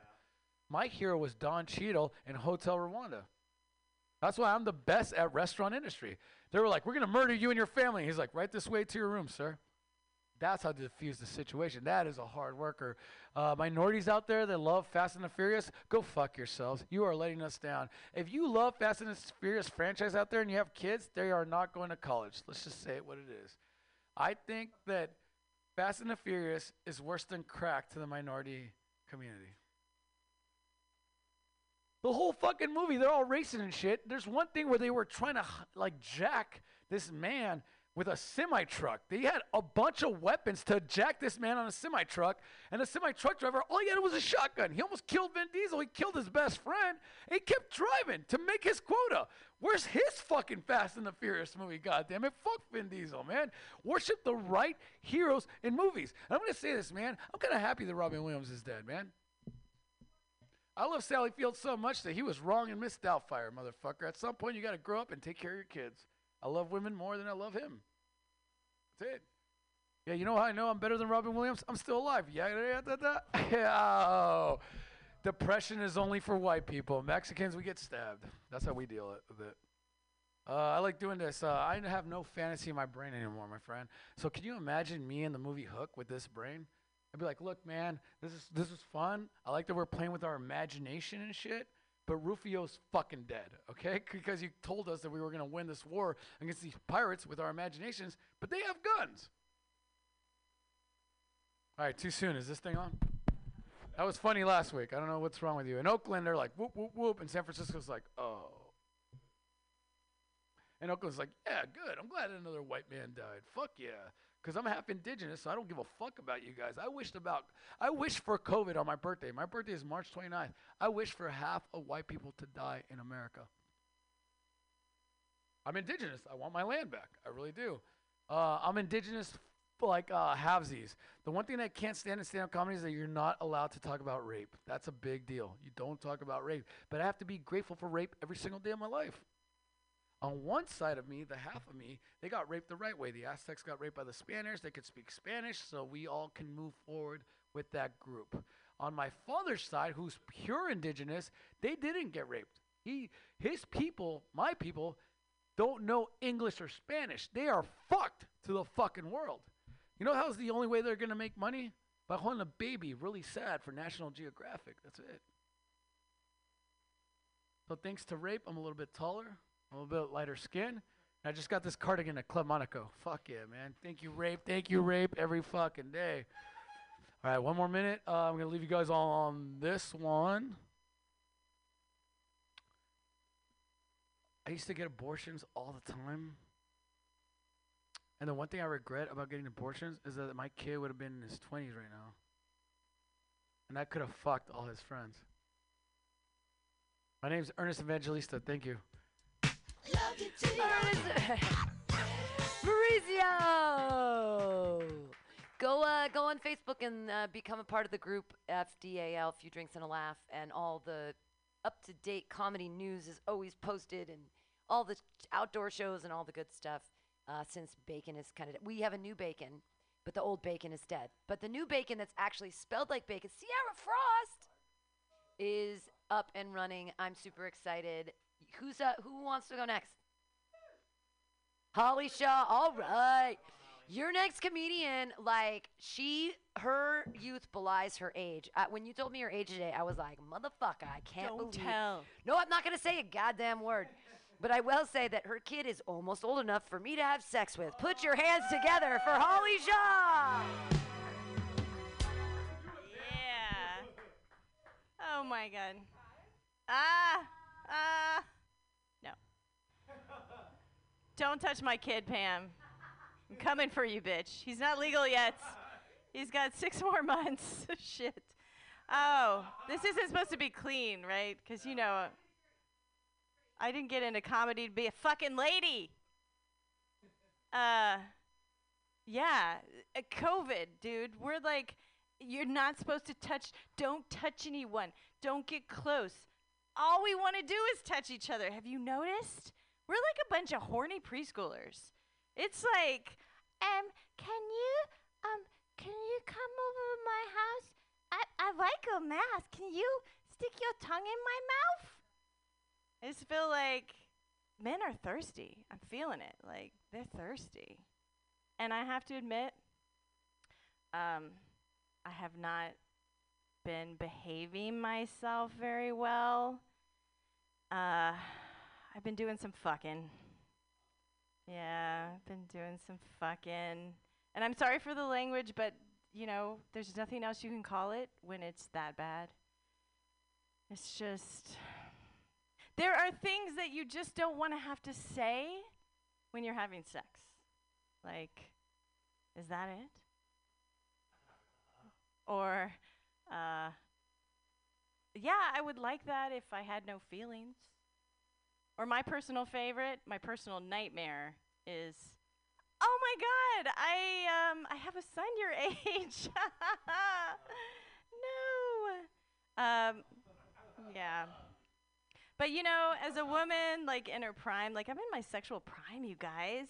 My hero was Don Cheadle in Hotel Rwanda. That's why I'm the best at restaurant industry. They were like, "We're gonna murder you and your family." He's like, "Right this way to your room, sir." That's how to diffuse the situation. That is a hard worker. Uh, minorities out there that love Fast and the Furious, go fuck yourselves. You are letting us down. If you love Fast and the Furious franchise out there and you have kids, they are not going to college. Let's just say it what it is. I think that Fast and the Furious is worse than crack to the minority community. The whole fucking movie, they're all racing and shit. There's one thing where they were trying to like jack this man with a semi truck. They had a bunch of weapons to jack this man on a semi truck, and the semi truck driver, all he had was a shotgun. He almost killed Vin Diesel. He killed his best friend. And he kept driving to make his quota. Where's his fucking Fast and the Furious movie? Goddamn it! Fuck Vin Diesel, man. Worship the right heroes in movies. And I'm gonna say this, man. I'm kind of happy that Robin Williams is dead, man. I love Sally Field so much that he was wrong in Miss Doubtfire, motherfucker. At some point, you got to grow up and take care of your kids. I love women more than I love him. That's it. Yeah, you know how I know I'm better than Robin Williams? I'm still alive. Yeah, yeah, yeah, yeah. Oh. Depression is only for white people. Mexicans, we get stabbed. That's how we deal it- with it. Uh, I like doing this. Uh, I have no fantasy in my brain anymore, my friend. So can you imagine me in the movie Hook with this brain? I'd be like, look, man, this is this is fun. I like that we're playing with our imagination and shit. But Rufio's fucking dead, okay? Because you told us that we were gonna win this war against these pirates with our imaginations, but they have guns. All right, too soon. Is this thing on? That was funny last week. I don't know what's wrong with you. In Oakland, they're like whoop whoop whoop, and San Francisco's like oh. And Oakland's like, yeah, good. I'm glad another white man died. Fuck yeah. Because I'm half indigenous, so I don't give a fuck about you guys. I wished about, I wish for COVID on my birthday. My birthday is March 29th. I wish for half of white people to die in America. I'm indigenous. I want my land back. I really do. Uh, I'm indigenous, like uh, halvesies. The one thing that I can't stand in stand-up comedy is that you're not allowed to talk about rape. That's a big deal. You don't talk about rape. But I have to be grateful for rape every single day of my life. On one side of me, the half of me, they got raped the right way. The Aztecs got raped by the Spaniards. They could speak Spanish, so we all can move forward with that group. On my father's side, who's pure indigenous, they didn't get raped. He, his people, my people, don't know English or Spanish. They are fucked to the fucking world. You know how's the only way they're gonna make money? By holding a baby really sad for National Geographic. That's it. So thanks to rape, I'm a little bit taller, a little bit lighter skin. I just got this cardigan at Club Monaco. Fuck yeah, man. Thank you, rape. Thank you, rape, every fucking day. All right, one more minute. Uh, I'm gonna leave you guys all on this one. I used to get abortions all the time. And the one thing I regret about getting abortions is that my kid would have been in his 20s right now. And I could have fucked all his friends. My name's Ernest Evangelista. Thank you. Mauricio! Go, uh, go on Facebook and uh, become a part of the group FDAL, Few Drinks and a Laugh, and all the up-to-date comedy news is always posted, and all the outdoor shows and all the good stuff. Uh, since bacon is kind of, we have a new bacon, but the old bacon is dead. But the new bacon that's actually spelled like bacon, Sierra Frost, is up and running. I'm super excited. Who's uh, who wants to go next? Holly Shaw. All right. Your next comedian, like she, her youth belies her age. Uh, when you told me your age today, I was like, motherfucker, I can't Don't believe. tell. No, I'm not gonna say a goddamn word. But I will say that her kid is almost old enough for me to have sex with. Put your hands together for Holly Shaw. Yeah. Oh my god. Ah. Ah. Don't touch my kid, Pam. I'm coming for you, bitch. He's not legal yet. He's got six more months. Shit. Oh, this isn't supposed to be clean, right? Because, you know, I didn't get into comedy to be a fucking lady. Uh, uh, yeah, uh, COVID, dude. We're like, you're not supposed to touch. Don't touch anyone. Don't get close. All we want to do is touch each other. Have you noticed? We're like a bunch of horny preschoolers. It's like, um, can you, um, can you come over to my house? I, I like a mask. Can you stick your tongue in my mouth? I just feel like men are thirsty. I'm feeling it. Like they're thirsty. And I have to admit, um, I have not been behaving myself very well. Uh, I've been doing some fucking. Yeah, I've been doing some fucking. And I'm sorry for the language, but you know, there's nothing else you can call it when it's that bad. It's just. There are things that you just don't want to have to say when you're having sex. Like, is that it? Or, uh, yeah, I would like that if I had no feelings. Or my personal favorite, my personal nightmare is, oh my God, I um I have a son your age. no. Um, yeah. But you know, as a woman, like in her prime, like I'm in my sexual prime, you guys.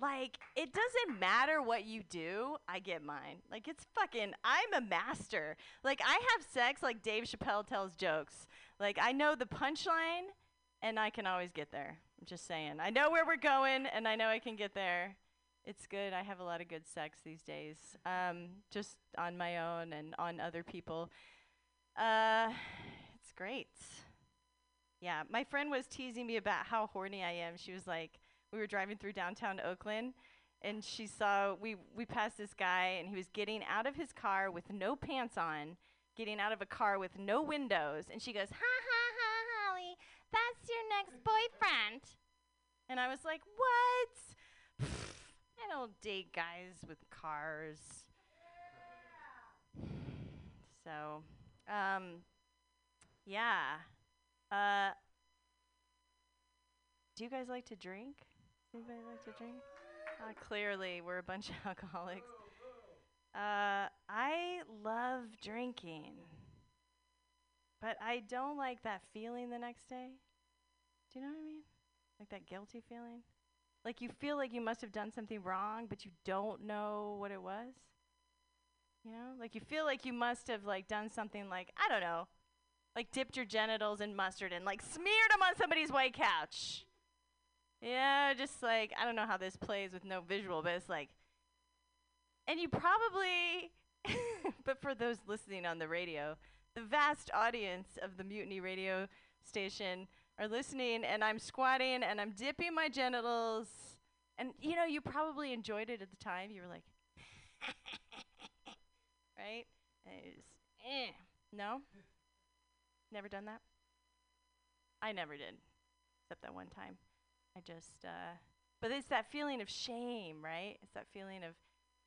Like, it doesn't matter what you do, I get mine. Like, it's fucking, I'm a master. Like, I have sex like Dave Chappelle tells jokes. Like, I know the punchline, and I can always get there. I'm just saying. I know where we're going, and I know I can get there. It's good. I have a lot of good sex these days, um, just on my own and on other people. Uh, it's great. Yeah, my friend was teasing me about how horny I am. She was like, we were driving through downtown Oakland, and she saw we we passed this guy, and he was getting out of his car with no pants on, getting out of a car with no windows, and she goes, "Ha ha ha, that's your next boyfriend." And I was like, "What? I don't date guys with cars." So, um, yeah. Uh, do you guys like to drink? Anybody like to drink? Uh, clearly, we're a bunch of alcoholics. Uh, I love drinking, but I don't like that feeling the next day. Do you know what I mean? Like that guilty feeling? Like you feel like you must have done something wrong, but you don't know what it was? You know? Like you feel like you must have like done something like, I don't know, like dipped your genitals in mustard and like smeared them on somebody's white couch. Yeah, just like I don't know how this plays with no visual, but it's like and you probably but for those listening on the radio, the vast audience of the Mutiny radio station are listening and I'm squatting and I'm dipping my genitals and you know, you probably enjoyed it at the time. You were like right? Was, eh. No? Never done that? I never did, except that one time. I just, uh, but it's that feeling of shame, right? It's that feeling of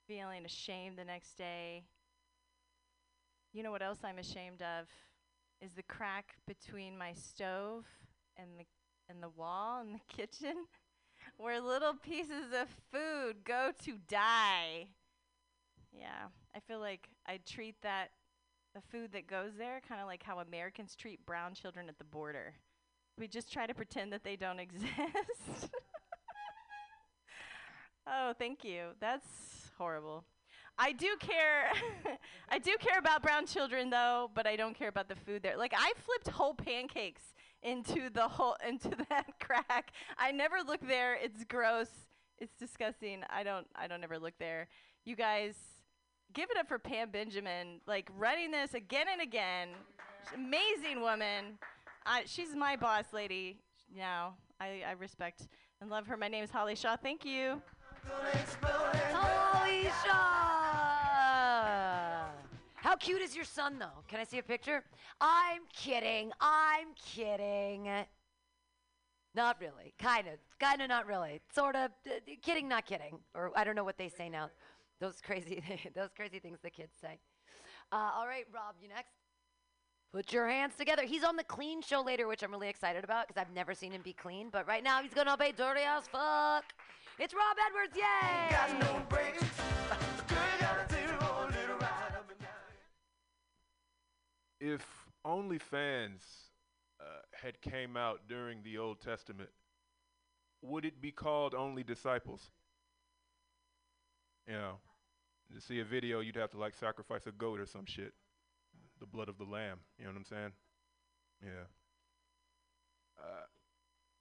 feeling ashamed the next day. You know what else I'm ashamed of? Is the crack between my stove and the and the wall in the kitchen, where little pieces of food go to die. Yeah, I feel like I treat that the food that goes there kind of like how Americans treat brown children at the border. We just try to pretend that they don't exist. oh, thank you. That's horrible. I do care. I do care about brown children though, but I don't care about the food there. Like I flipped whole pancakes into the whole into that crack. I never look there. It's gross. It's disgusting. I don't I don't ever look there. You guys give it up for Pam Benjamin, like running this again and again. Amazing woman. She's my boss lady now. I, I respect and love her. My name is Holly Shaw. Thank you. Holly Shaw! How cute is your son, though? Can I see a picture? I'm kidding. I'm kidding. Not really. Kind of. Kind of not really. Sort of. Kidding, not kidding. Or I don't know what they say now. Those crazy, those crazy things the kids say. Uh, all right, Rob, you next. Put your hands together. He's on the clean show later, which I'm really excited about because I've never seen him be clean. But right now, he's gonna be dirty as fuck. It's Rob Edwards, yay! If OnlyFans uh, had came out during the Old Testament, would it be called Only Disciples? You know, to see a video, you'd have to like sacrifice a goat or some shit, the blood of the lamb. You know what I'm saying? Yeah. Uh,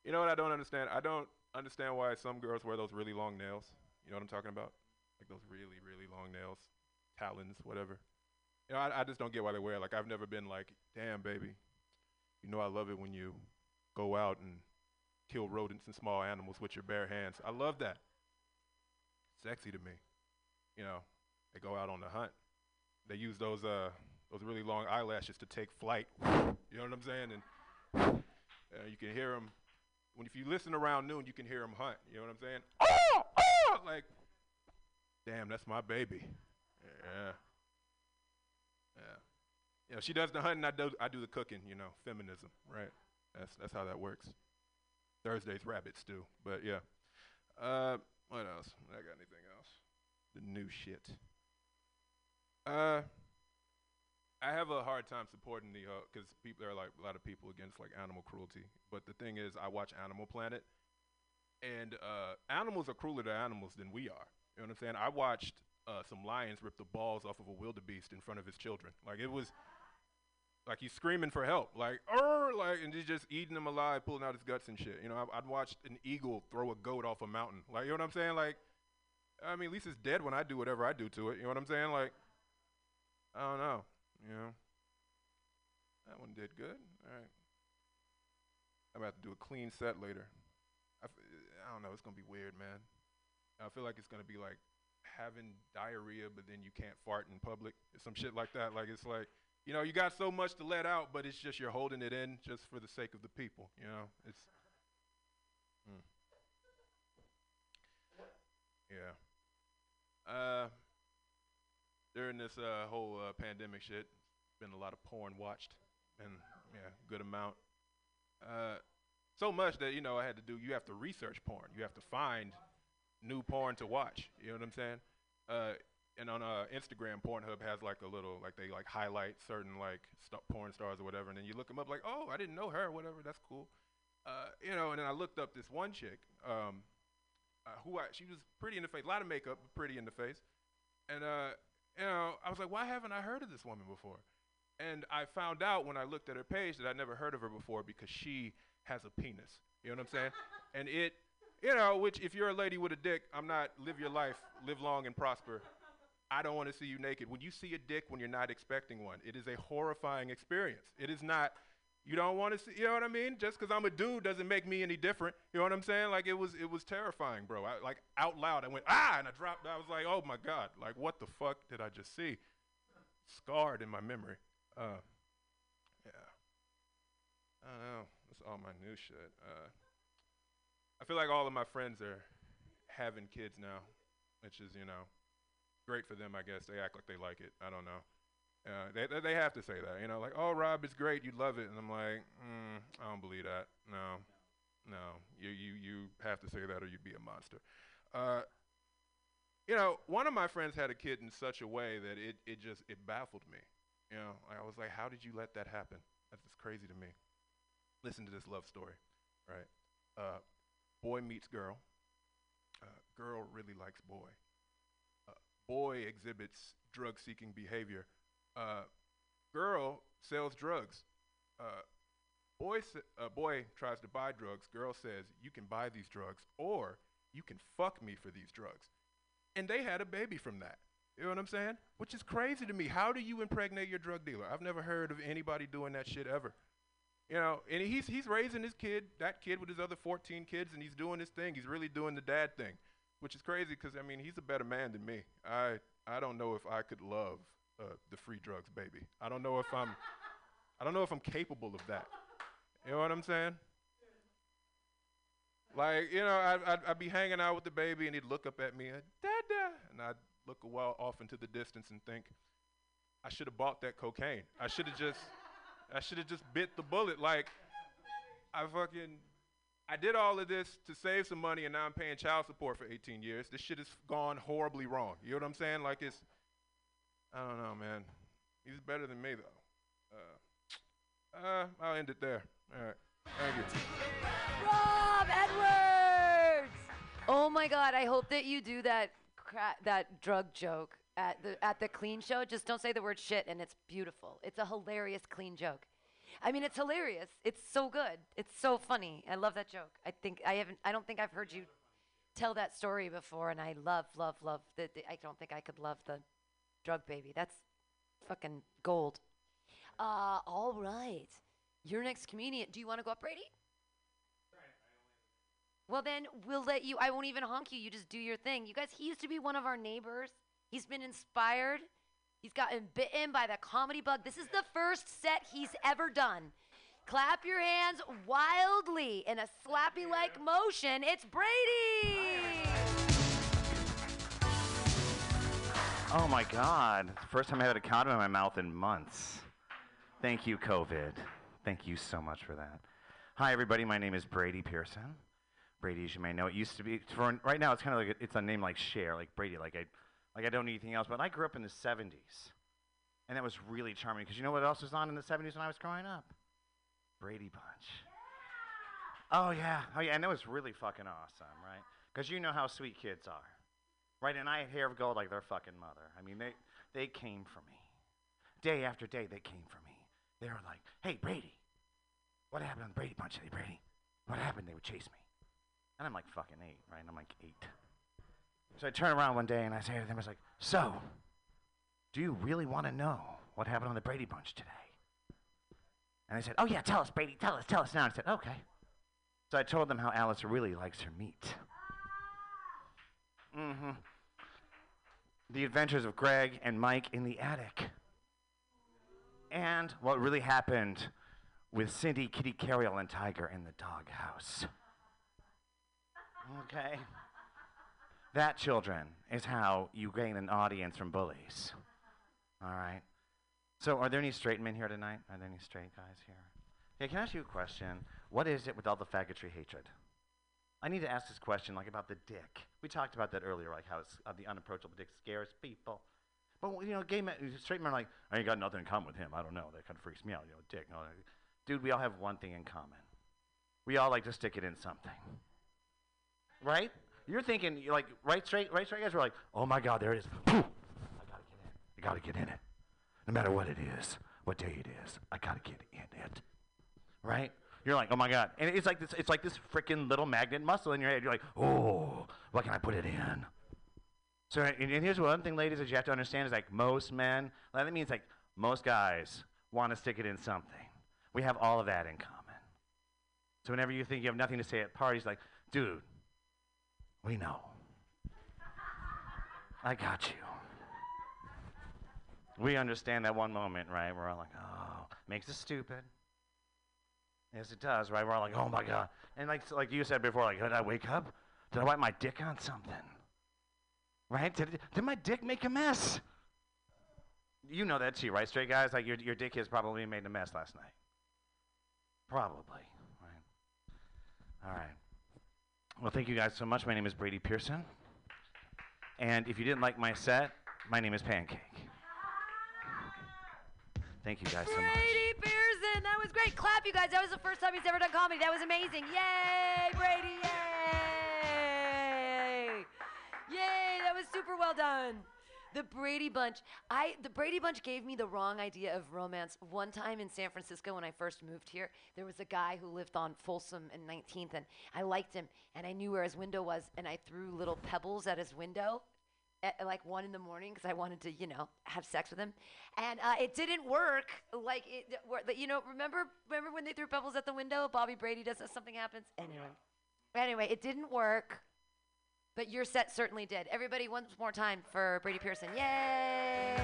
you know what I don't understand? I don't understand why some girls wear those really long nails. You know what I'm talking about? Like those really, really long nails, talons, whatever. You know, I, I just don't get why they wear it. Like, I've never been like, damn, baby, you know I love it when you go out and kill rodents and small animals with your bare hands. I love that. Sexy to me. You know, they go out on the hunt. They use those uh those really long eyelashes to take flight. You know what I'm saying? And uh, you can hear them when if you listen around noon, you can hear them hunt. You know what I'm saying? Oh, oh, like, damn, that's my baby. Yeah. Yeah. You know, she does the hunting, I do I do the cooking, you know, feminism, right? That's that's how that works. Thursday's rabbit stew. But yeah. Uh what else? I got anything else? The new shit. Uh I have a hard time supporting the because people there are like a lot of people against like animal cruelty. But the thing is, I watch Animal Planet, and uh, animals are crueler to animals than we are. You know what I'm saying? I watched uh, some lions rip the balls off of a wildebeest in front of his children. Like it was, like he's screaming for help, like like, and he's just eating them alive, pulling out his guts and shit. You know, I, I'd watched an eagle throw a goat off a mountain. Like, you know what I'm saying? Like, I mean, at least it's dead when I do whatever I do to it. You know what I'm saying? Like, I don't know. You know, that one did good. All right. I'm about to do a clean set later. I, f- I don't know. It's gonna be weird, man. I feel like it's gonna be like having diarrhea, but then you can't fart in public, some shit like that. Like it's like, you know, you got so much to let out, but it's just you're holding it in just for the sake of the people. You know, it's. Mm. Yeah. Uh, during this uh, whole uh, pandemic shit, been a lot of porn watched, and yeah, good amount. Uh, so much that you know I had to do. You have to research porn. You have to find new porn to watch. You know what I'm saying? Uh, and on uh, Instagram, Pornhub has like a little like they like highlight certain like st- porn stars or whatever, and then you look them up like, oh, I didn't know her, whatever. That's cool. Uh, you know, and then I looked up this one chick, um, uh, who I she was pretty in the face, a lot of makeup, pretty in the face, and uh, you know, I was like, why haven't I heard of this woman before? And I found out when I looked at her page that I'd never heard of her before because she has a penis. You know what I'm saying? and it, you know, which if you're a lady with a dick, I'm not live your life, live long and prosper. I don't want to see you naked. When you see a dick when you're not expecting one, it is a horrifying experience. It is not, you don't want to see, you know what I mean? Just because I'm a dude doesn't make me any different. You know what I'm saying? Like it was, it was terrifying, bro. I, like out loud, I went, ah, and I dropped, I was like, oh my God, like what the fuck did I just see? Scarred in my memory. Uh, yeah. I don't know. That's all my new shit. Uh, I feel like all of my friends are having kids now, which is, you know, great for them, I guess. They act like they like it. I don't know. Uh, they, they have to say that, you know, like, oh, Rob, it's great, you love it, and I'm like, mm, I don't believe that. No, no, you you you have to say that, or you'd be a monster. Uh, you know, one of my friends had a kid in such a way that it it just it baffled me. You know, I was like, how did you let that happen? That's just crazy to me. Listen to this love story, right? Uh, boy meets girl. Uh, girl really likes boy. Uh, boy exhibits drug-seeking behavior. Uh, girl sells drugs. Uh, boy, uh, boy tries to buy drugs. Girl says, "You can buy these drugs, or you can fuck me for these drugs." And they had a baby from that. You know what I'm saying? Which is crazy to me. How do you impregnate your drug dealer? I've never heard of anybody doing that shit ever. You know, and he's he's raising his kid, that kid with his other 14 kids, and he's doing his thing. He's really doing the dad thing, which is crazy because I mean he's a better man than me. I I don't know if I could love uh, the free drugs baby. I don't know if I'm I don't know if I'm capable of that. You know what I'm saying? Like you know, I'd, I'd, I'd be hanging out with the baby, and he'd look up at me, uh, Dada, and I'd look a while off into the distance and think, I should have bought that cocaine. I should have just, I should have just bit the bullet. Like, I fucking, I did all of this to save some money, and now I'm paying child support for 18 years. This shit has gone horribly wrong. You know what I'm saying? Like it's, I don't know, man. He's better than me though. Uh, uh, I'll end it there. All right. Thank you. Rob Edwards. Oh my God! I hope that you do that cra- that drug joke at the at the clean show. Just don't say the word shit, and it's beautiful. It's a hilarious clean joke. I mean, it's hilarious. It's so good. It's so funny. I love that joke. I think I haven't. I don't think I've heard you tell that story before, and I love, love, love. The, I don't think I could love the drug baby. That's fucking gold. Uh, all right. Your next comedian. Do you want to go up, Brady? Well, then we'll let you. I won't even honk you. You just do your thing. You guys, he used to be one of our neighbors. He's been inspired. He's gotten bitten by the comedy bug. This is the first set he's ever done. Clap your hands wildly in a slappy like motion. It's Brady. Oh my God. First time I had a condom in my mouth in months. Thank you, COVID. Thank you so much for that. Hi, everybody. My name is Brady Pearson. Brady, as you may know, it used to be, for, right now it's kind of like, a, it's a name like Cher, like Brady, like I, like I don't need anything else. But I grew up in the 70s. And that was really charming because you know what else was on in the 70s when I was growing up? Brady Bunch. Oh, yeah. Oh, yeah. And that was really fucking awesome, right? Because you know how sweet kids are. Right? And I had hair of gold like their fucking mother. I mean, they, they came for me. Day after day, they came for me. They were like, hey, Brady, what happened on the Brady Bunch today, Brady? What happened? They would chase me. And I'm like fucking eight, right? And I'm like eight. So I turn around one day and I say to them, I was like, so, do you really want to know what happened on the Brady Bunch today? And they said, oh yeah, tell us, Brady, tell us, tell us now. And I said, okay. So I told them how Alice really likes her meat. Mm-hmm. The adventures of Greg and Mike in the attic. And what really happened with Cindy, Kitty, Karry-All, and Tiger in the doghouse. Okay. That, children, is how you gain an audience from bullies. All right. So, are there any straight men here tonight? Are there any straight guys here? Hey, can I ask you a question? What is it with all the faggotry hatred? I need to ask this question, like about the dick. We talked about that earlier, like how it's, uh, the unapproachable dick scares people. But you know, gay men, straight men are like, I ain't got nothing in common with him. I don't know. That kind of freaks me out. You know, dick. Dude, we all have one thing in common. We all like to stick it in something. Right? You're thinking, you're like, right straight, right straight guys are like, oh my God, there it is. I gotta get in. I gotta get in it. No matter what it is, what day it is, I gotta get in it. Right? You're like, oh my God. And it's like this, it's like this freaking little magnet muscle in your head. You're like, oh, what can I put it in? So, and, and here's one thing, ladies, that you have to understand is like most men, that means like most guys want to stick it in something. We have all of that in common. So whenever you think you have nothing to say at parties, like, dude, we know. I got you. We understand that one moment, right? We're all like, oh, makes us stupid. Yes, it does, right? We're all like, oh my God. And like, like you said before, like, did I wake up? Did I wipe my dick on something? Right? Did, did my dick make a mess? You know that too, right? Straight guys, like your, your dick has probably made a mess last night. Probably, right? All right. Well, thank you guys so much. My name is Brady Pearson. And if you didn't like my set, my name is Pancake. Thank you guys so much. Brady Pearson, that was great. Clap, you guys. That was the first time he's ever done comedy. That was amazing. Yay, Brady! Yay! Yay! That was super well done. The Brady Bunch. I the Brady Bunch gave me the wrong idea of romance. One time in San Francisco when I first moved here, there was a guy who lived on Folsom and 19th, and I liked him, and I knew where his window was, and I threw little pebbles at his window. At like one in the morning because I wanted to, you know, have sex with him, and uh, it didn't work. Like it, you know, remember, remember when they threw pebbles at the window? Bobby Brady does. Something happens. Anyway, anyway, it didn't work. But your set certainly did. Everybody, once more time for Brady Pearson. Yay!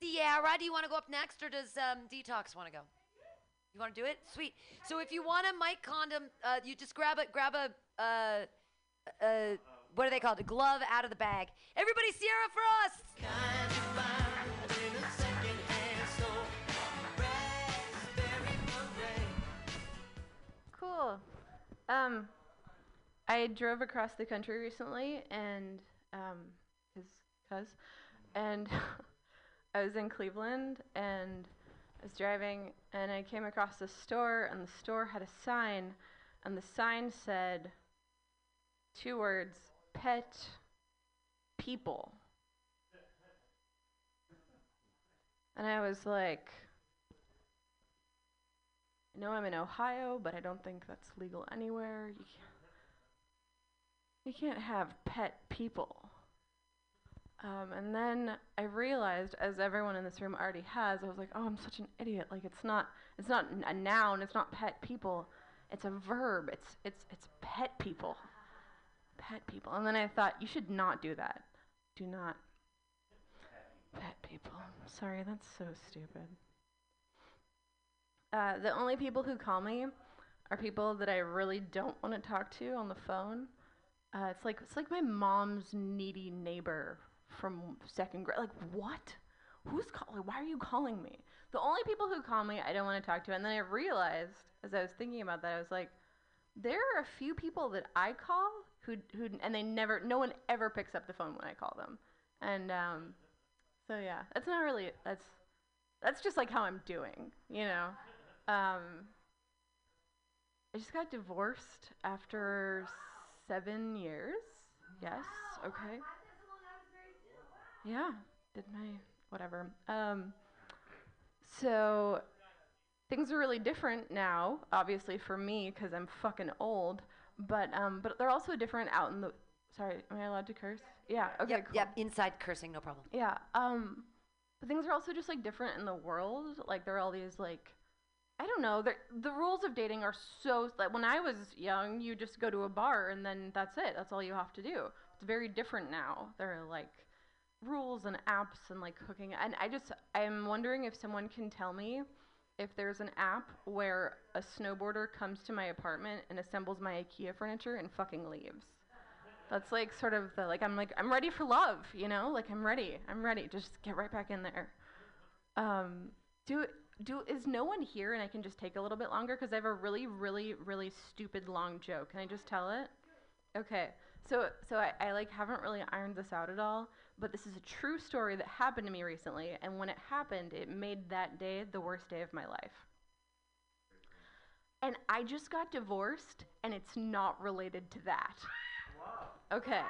Sierra, do you want to go up next, or does um, Detox want to go? You want to do it? Sweet. So if you want a mic condom, uh, you just grab a grab a uh, uh, what are they called? A glove out of the bag. Everybody, Sierra Frost. cool. Um, I drove across the country recently, and um, cause, cause, and I was in Cleveland, and I was driving, and I came across a store, and the store had a sign, and the sign said two words: pet people. And I was like, I know I'm in Ohio, but I don't think that's legal anywhere. You can't, you can't have pet people. Um, and then I realized, as everyone in this room already has, I was like, oh, I'm such an idiot. Like it's not, it's not a noun. It's not pet people. It's a verb. It's it's it's pet people. Pet people. And then I thought, you should not do that. Do not. Pet people. Sorry, that's so stupid. Uh, the only people who call me are people that I really don't want to talk to on the phone. Uh, it's like it's like my mom's needy neighbor from second grade. Like what? Who's calling? Why are you calling me? The only people who call me, I don't want to talk to. And then I realized, as I was thinking about that, I was like, there are a few people that I call who who and they never, no one ever picks up the phone when I call them. And um, so yeah, that's not really that's that's just like how I'm doing, you know. Um, I just got divorced after seven years. Yes. Okay. Yeah. Did my whatever. Um, so things are really different now, obviously for me because I'm fucking old. But um, but they're also different out in the. Sorry, am I allowed to curse? Yeah. Okay. Yep, cool. yep. Inside cursing, no problem. Yeah. Um, but things are also just like different in the world. Like there are all these like, I don't know. The rules of dating are so like when I was young, you just go to a bar and then that's it. That's all you have to do. It's very different now. There are like rules and apps and like hooking. And I just I'm wondering if someone can tell me if there's an app where a snowboarder comes to my apartment and assembles my IKEA furniture and fucking leaves. That's like sort of the like I'm like I'm ready for love, you know? Like I'm ready. I'm ready. Just get right back in there. Um do do is no one here and I can just take a little bit longer cuz I have a really really really stupid long joke. Can I just tell it? Okay. So so I, I like haven't really ironed this out at all, but this is a true story that happened to me recently and when it happened, it made that day the worst day of my life. And I just got divorced and it's not related to that. Okay.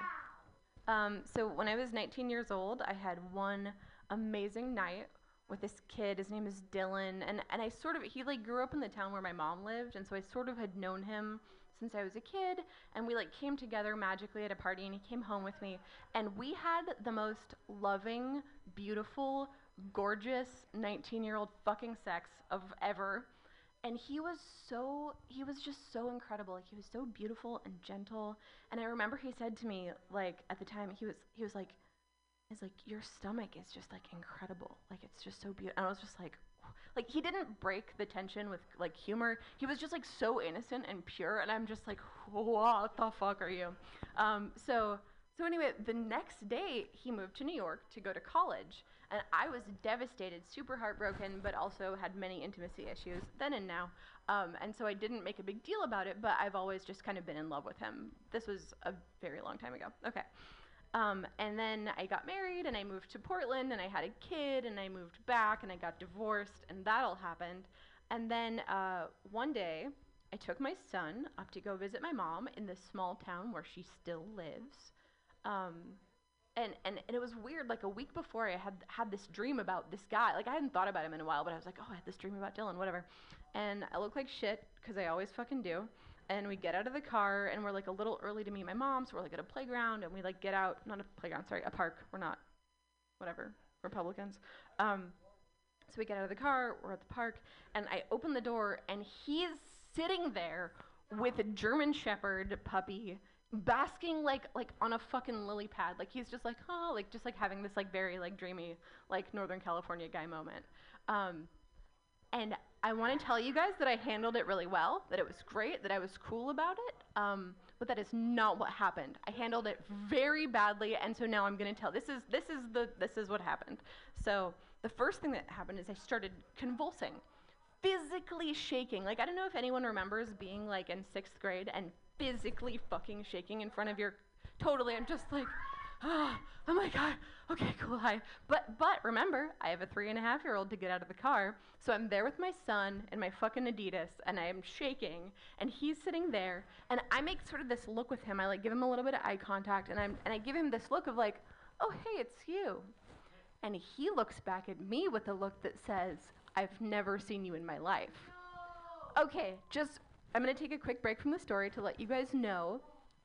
Um, so when I was 19 years old, I had one amazing night with this kid. His name is Dylan, and and I sort of he like grew up in the town where my mom lived, and so I sort of had known him since I was a kid. And we like came together magically at a party, and he came home with me, and we had the most loving, beautiful, gorgeous 19-year-old fucking sex of ever. And he was so he was just so incredible. Like he was so beautiful and gentle. And i remember he said to me like at the time he was he was like he's like your stomach is just like incredible like it's just so beautiful and i was just like like he didn't break the tension with like humor he was just like so innocent and pure and i'm just like what the fuck are you um so so anyway the next day he moved to new york to go to college and I was devastated, super heartbroken, but also had many intimacy issues then and now. Um, and so I didn't make a big deal about it, but I've always just kind of been in love with him. This was a very long time ago. Okay. Um, and then I got married and I moved to Portland and I had a kid and I moved back and I got divorced and that all happened. And then uh, one day I took my son up to go visit my mom in the small town where she still lives. Um, and, and and it was weird. Like a week before, I had had this dream about this guy. Like I hadn't thought about him in a while, but I was like, oh, I had this dream about Dylan, whatever. And I look like shit because I always fucking do. And we get out of the car, and we're like a little early to meet my mom, so we're like at a playground, and we like get out, not a playground, sorry, a park. We're not, whatever, Republicans. Um, so we get out of the car, we're at the park, and I open the door, and he's sitting there with a German Shepherd puppy basking like like on a fucking lily pad like he's just like oh like just like having this like very like dreamy like northern california guy moment um and i want to tell you guys that i handled it really well that it was great that i was cool about it um but that is not what happened i handled it very badly and so now i'm going to tell this is this is the this is what happened so the first thing that happened is i started convulsing physically shaking. Like I don't know if anyone remembers being like in sixth grade and physically fucking shaking in front of your. Totally, I'm just like, oh, oh my god. Okay, cool. Hi. But but remember, I have a three and a half year old to get out of the car, so I'm there with my son and my fucking Adidas, and I am shaking, and he's sitting there, and I make sort of this look with him. I like give him a little bit of eye contact, and I'm and I give him this look of like, oh hey, it's you. And he looks back at me with a look that says, I've never seen you in my life. Okay, just, I'm gonna take a quick break from the story to let you guys know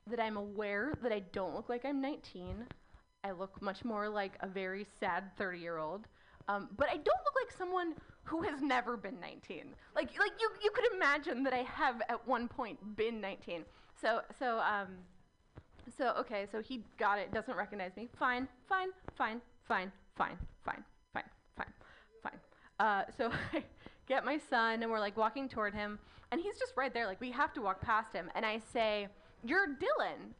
that I'm aware that I don't look like I'm 19. I look much more like a very sad 30 year old. Um, but I don't look like someone who has never been 19. Like, like you, you could imagine that I have at one point been 19. So, so, um, so okay, so he got it, doesn't recognize me. Fine, fine, fine, fine, fine, fine, fine, fine, fine. Uh, so I get my son, and we're like walking toward him, and he's just right there. Like we have to walk past him, and I say, "You're Dylan,"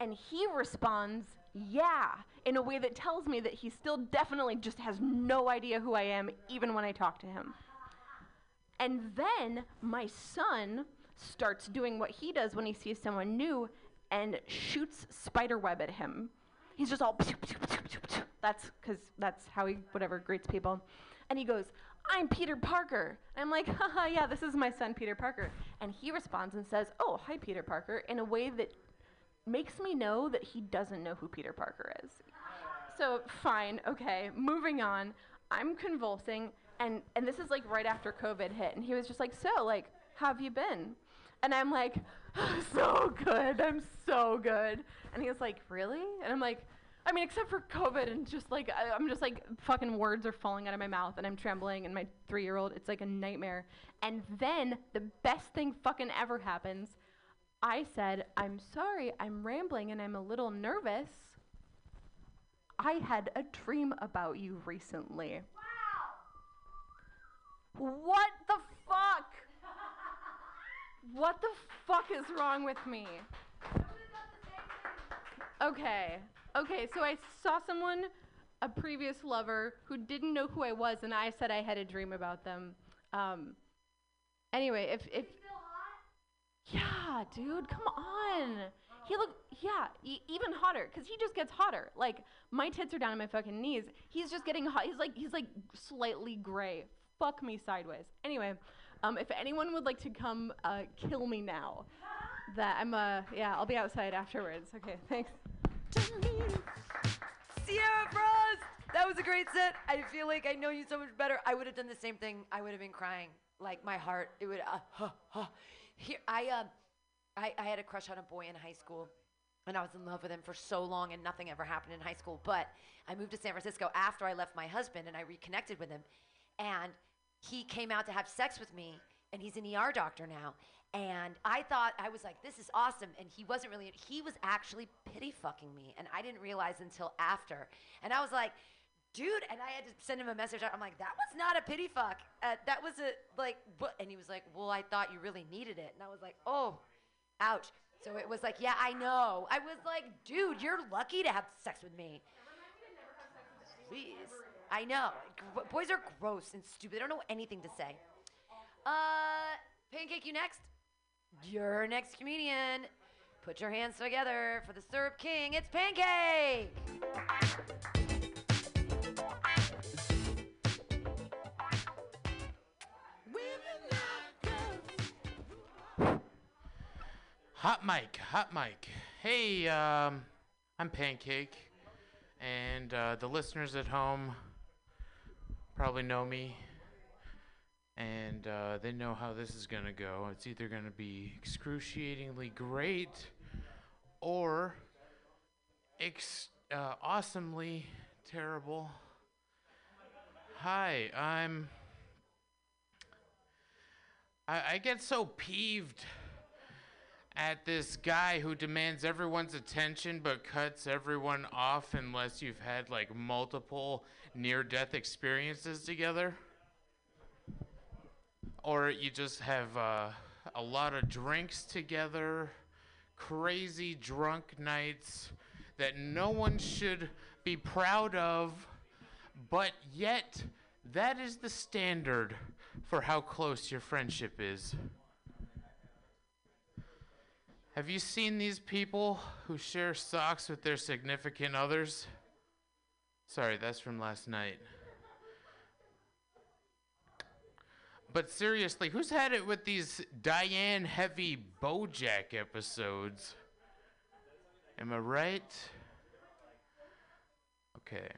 and he responds, "Yeah," in a way that tells me that he still definitely just has no idea who I am, even when I talk to him. And then my son starts doing what he does when he sees someone new and shoots spider web at him. He's just all that's because that's how he whatever greets people. And he goes, I'm Peter Parker. And I'm like, haha, yeah, this is my son Peter Parker. And he responds and says, Oh, hi Peter Parker, in a way that makes me know that he doesn't know who Peter Parker is. So fine, okay, moving on. I'm convulsing, and and this is like right after COVID hit, and he was just like, so like, how have you been? And I'm like, oh, so good, I'm so good. And he was like, really? And I'm like, I mean, except for COVID and just like I, I'm just like fucking words are falling out of my mouth and I'm trembling and my three year old, it's like a nightmare. And then the best thing fucking ever happens. I said, I'm sorry, I'm rambling and I'm a little nervous. I had a dream about you recently. Wow. What the fuck? What the fuck is wrong with me? Okay. Okay, so I saw someone, a previous lover, who didn't know who I was, and I said I had a dream about them. Um, anyway, if if yeah, dude, come on. He look yeah, e- even hotter cuz he just gets hotter. Like my tits are down on my fucking knees. He's just getting hot. He's like he's like slightly gray. Fuck me sideways. Anyway, um, if anyone would like to come uh, kill me now, that I'm uh yeah, I'll be outside afterwards. Okay, thanks. Sierra Frost! That was a great set. I feel like I know you so much better. I would have done the same thing. I would have been crying. Like my heart, it would. Uh, huh, huh. Here, I, uh, I, I had a crush on a boy in high school, and I was in love with him for so long, and nothing ever happened in high school. But I moved to San Francisco after I left my husband, and I reconnected with him, and he came out to have sex with me, and he's an ER doctor now. And I thought I was like, this is awesome. And he wasn't really. He was actually pity fucking me, and I didn't realize until after. And I was like, dude. And I had to send him a message. I'm like, that was not a pity fuck. Uh, that was a like. What? And he was like, well, I thought you really needed it. And I was like, oh, ouch. So it was like, yeah, I know. I was like, dude, you're lucky to have sex with me. Please. I know. Boys are gross and stupid. They don't know anything to say. Uh, Pancake, you next? Your next comedian. Put your hands together for the Syrup King. It's Pancake. Hot mic, hot mic. Hey, um, I'm Pancake, and uh, the listeners at home probably know me, and uh, they know how this is gonna go. It's either gonna be excruciatingly great, or ex- uh, awesomely terrible. Hi, I'm. I, I get so peeved at this guy who demands everyone's attention but cuts everyone off unless you've had like multiple near death experiences together. Or you just have uh, a lot of drinks together, crazy drunk nights that no one should be proud of, but yet that is the standard for how close your friendship is. Have you seen these people who share socks with their significant others? Sorry, that's from last night. But seriously, who's had it with these Diane heavy Bojack episodes? Am I right? Okay.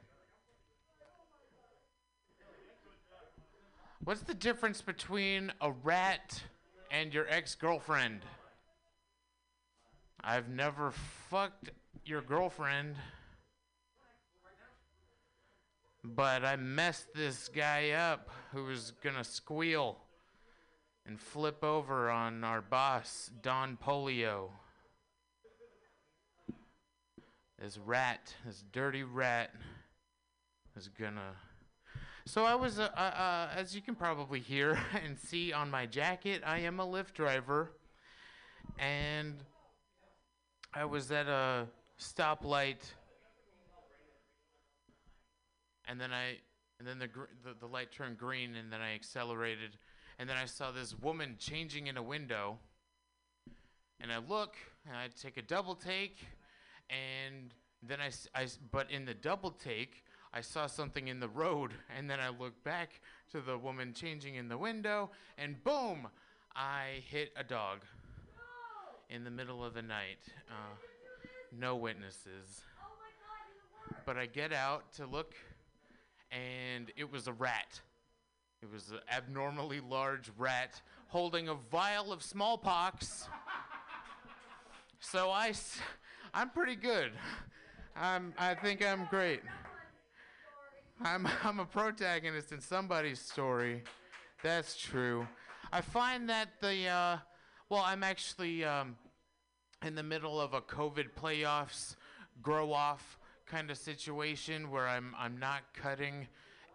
What's the difference between a rat and your ex girlfriend? I've never fucked your girlfriend, but I messed this guy up who was gonna squeal and flip over on our boss, Don Polio. This rat, this dirty rat, is gonna. So I was, uh, uh, uh, as you can probably hear and see on my jacket, I am a Lyft driver, and I was at a stoplight, and then I, and then the, gr- the the light turned green, and then I accelerated, and then I saw this woman changing in a window, and I look, and I take a double take, and then I, s- I s- but in the double take, I saw something in the road, and then I looked back to the woman changing in the window, and boom, I hit a dog in the middle of the night. Uh, no witnesses. But I get out to look, and it was a rat. It was an abnormally large rat holding a vial of smallpox. So I, s- I'm pretty good. I'm, I think I'm great. I'm, I'm a protagonist in somebody's story. That's true. I find that the, uh, well, I'm actually um, in the middle of a COVID playoffs grow off kind of situation where I'm, I'm not cutting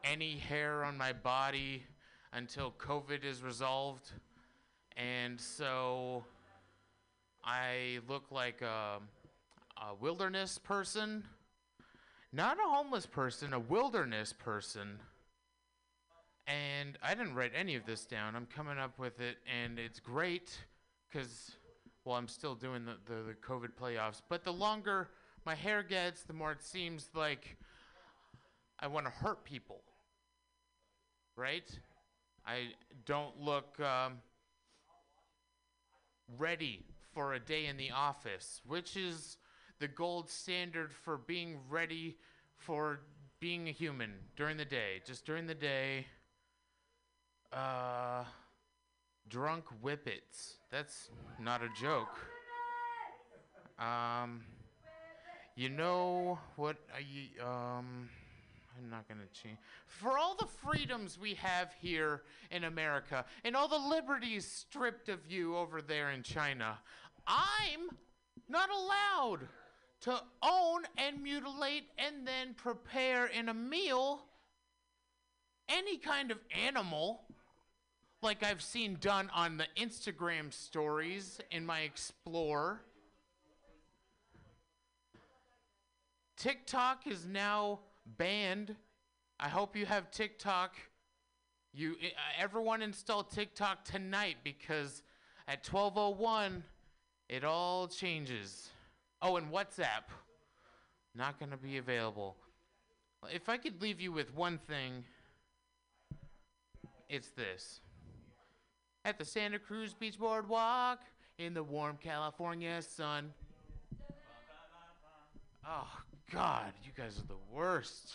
any hair on my body until COVID is resolved. And so I look like a, a wilderness person. Not a homeless person, a wilderness person. And I didn't write any of this down. I'm coming up with it, and it's great because, well, I'm still doing the, the, the COVID playoffs. But the longer my hair gets, the more it seems like I want to hurt people. Right? I don't look um, ready for a day in the office, which is the gold standard for being ready for being a human during the day. Just during the day, uh, drunk whippets. That's not a joke. Um, you know what? I, um, I'm not gonna change. For all the freedoms we have here in America and all the liberties stripped of you over there in China, I'm not allowed to own and mutilate and then prepare in a meal any kind of animal like I've seen done on the Instagram stories in my Explorer. TikTok is now banned. I hope you have TikTok. You uh, everyone install TikTok tonight because at 12:01 it all changes. Oh, and WhatsApp not going to be available. If I could leave you with one thing, it's this. At the Santa Cruz Beach Boardwalk in the warm California sun. Oh God, you guys are the worst.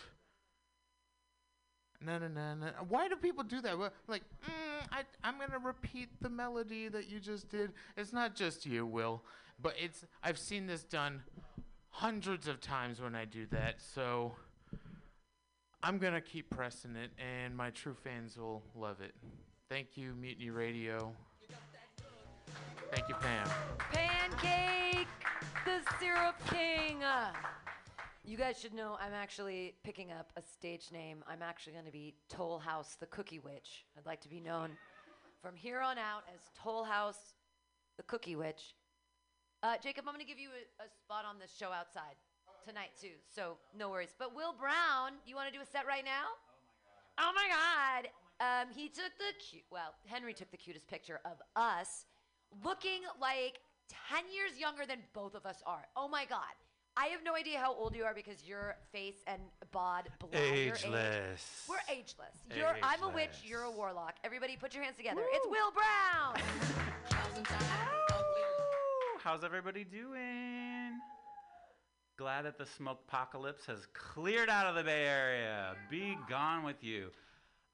No, no, no, no. Why do people do that? Well, Like, mm, I, I'm gonna repeat the melody that you just did. It's not just you, Will, but it's. I've seen this done hundreds of times when I do that. So I'm gonna keep pressing it, and my true fans will love it. Thank you, Mutiny Radio. Thank you, Pam. Pancake, the syrup king. You guys should know I'm actually picking up a stage name. I'm actually going to be Toll House the Cookie Witch. I'd like to be known from here on out as Toll House the Cookie Witch. Uh, Jacob, I'm going to give you a, a spot on this show outside tonight, too. So no worries. But Will Brown, you want to do a set right now? Oh my God. Um, he took the cute. Well, Henry took the cutest picture of us, looking like ten years younger than both of us are. Oh my god. I have no idea how old you are because your face and bod blow your age. We're ageless. You're, I'm a witch. You're a warlock. Everybody, put your hands together. It's Will Brown. How's everybody doing? Glad that the smoke apocalypse has cleared out of the Bay Area. Be gone with you.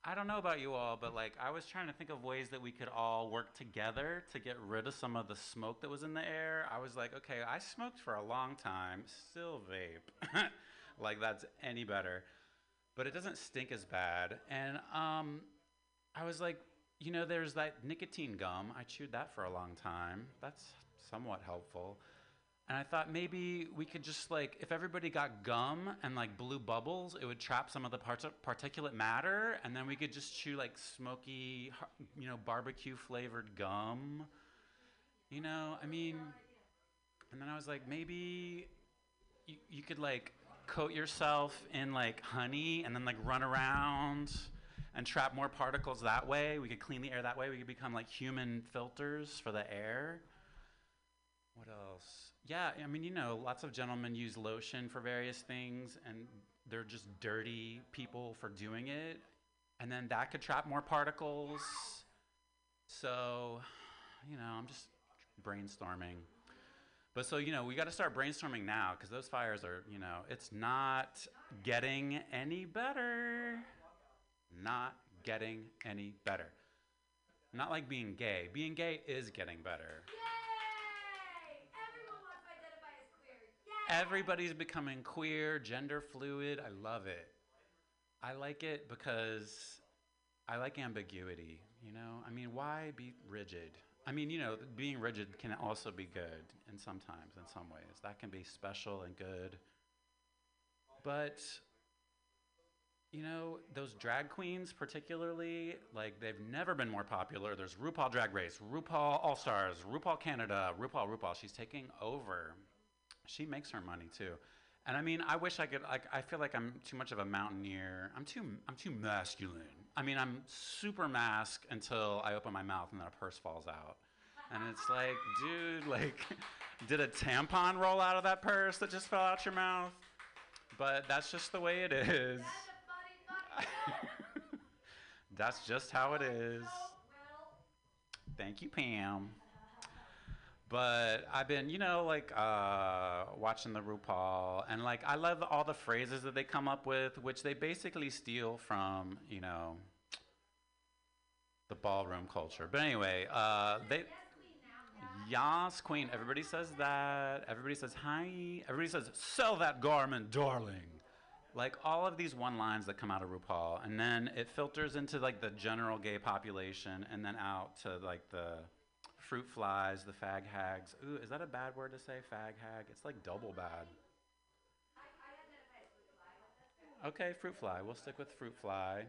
I don't know about you all, but like I was trying to think of ways that we could all work together to get rid of some of the smoke that was in the air. I was like, okay, I smoked for a long time, still vape. like that's any better. But it doesn't stink as bad. And um I was like, you know, there's that nicotine gum. I chewed that for a long time. That's somewhat helpful. And I thought maybe we could just like, if everybody got gum and like blue bubbles, it would trap some of the parts particulate matter, and then we could just chew like smoky, you know, barbecue flavored gum. You know, I mean, and then I was like, maybe you, you could like coat yourself in like honey and then like run around and trap more particles that way. We could clean the air that way. We could become like human filters for the air. What else? Yeah, I mean, you know, lots of gentlemen use lotion for various things, and they're just dirty people for doing it. And then that could trap more particles. So, you know, I'm just brainstorming. But so, you know, we got to start brainstorming now because those fires are, you know, it's not getting any better. Not getting any better. Not like being gay. Being gay is getting better. Everybody's becoming queer, gender fluid. I love it. I like it because I like ambiguity, you know? I mean, why be rigid? I mean, you know, being rigid can also be good in sometimes, in some ways. That can be special and good. But, you know, those drag queens, particularly, like, they've never been more popular. There's RuPaul Drag Race, RuPaul All Stars, RuPaul Canada, RuPaul, RuPaul. She's taking over she makes her money too. And I mean, I wish I could. Like, I feel like I'm too much of a mountaineer. I'm too. I'm too masculine. I mean, I'm super masc until I open my mouth and then a purse falls out, and it's like, dude, like, did a tampon roll out of that purse that just fell out your mouth? But that's just the way it is. that's just how it is. Thank you, Pam. But I've been, you know, like uh, watching the RuPaul, and like I love all the phrases that they come up with, which they basically steal from, you know, the ballroom culture. But anyway, uh, they. Yas, queen. Everybody says that. Everybody says hi. Everybody says, sell that garment, darling. Like all of these one lines that come out of RuPaul, and then it filters into like the general gay population, and then out to like the fruit flies, the fag hags. Ooh, is that a bad word to say? Fag hag? It's like double bad. Okay, fruit fly. We'll stick with fruit fly.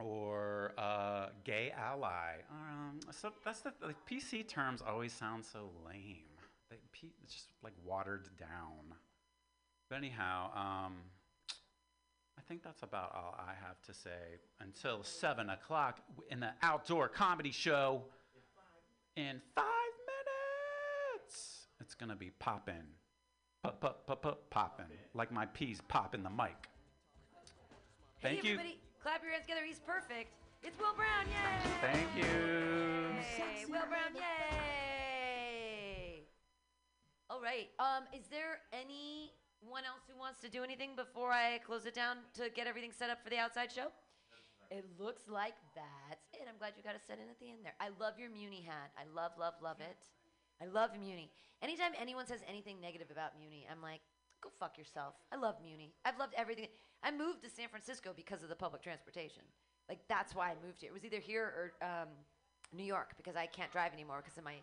Or uh, gay ally. Um, so that's the PC terms always sound so lame. They, P, it's just like watered down. But anyhow, um, I think that's about all I have to say until seven o'clock in the outdoor comedy show. In five minutes, it's gonna be popping, pop, pop, pop, pop, popping, like my peas pop in the mic. Thank hey, you. everybody, clap your hands together. He's perfect. It's Will Brown. Yay! Thank you. Hey, Will Brown. Yay! All right. Um, is there anyone else who wants to do anything before I close it down to get everything set up for the outside show? It looks like that's it. I'm glad you got to set in at the end there. I love your Muni hat. I love, love, love it. I love Muni. Anytime anyone says anything negative about Muni, I'm like, go fuck yourself. I love Muni. I've loved everything. I moved to San Francisco because of the public transportation. Like that's why I moved here. It was either here or um, New York because I can't drive anymore because of my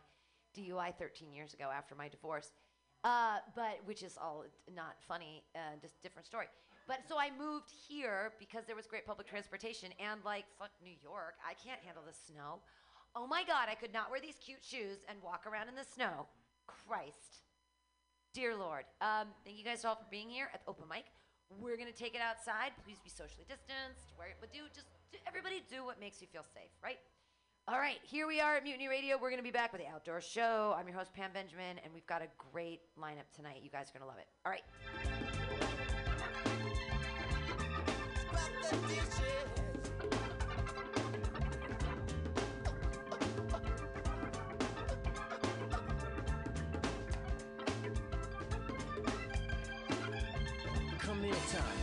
DUI 13 years ago after my divorce. Uh, but which is all not funny, uh, just different story. But so I moved here because there was great public transportation and like fuck New York, I can't handle the snow. Oh my god, I could not wear these cute shoes and walk around in the snow. Christ. Dear Lord. Um, thank you guys all for being here at the open mic. We're gonna take it outside. Please be socially distanced. Wear it, but do just do, everybody do what makes you feel safe, right? All right, here we are at Mutiny Radio. We're gonna be back with the outdoor show. I'm your host Pam Benjamin, and we've got a great lineup tonight. You guys are gonna love it. All right. Come here, time.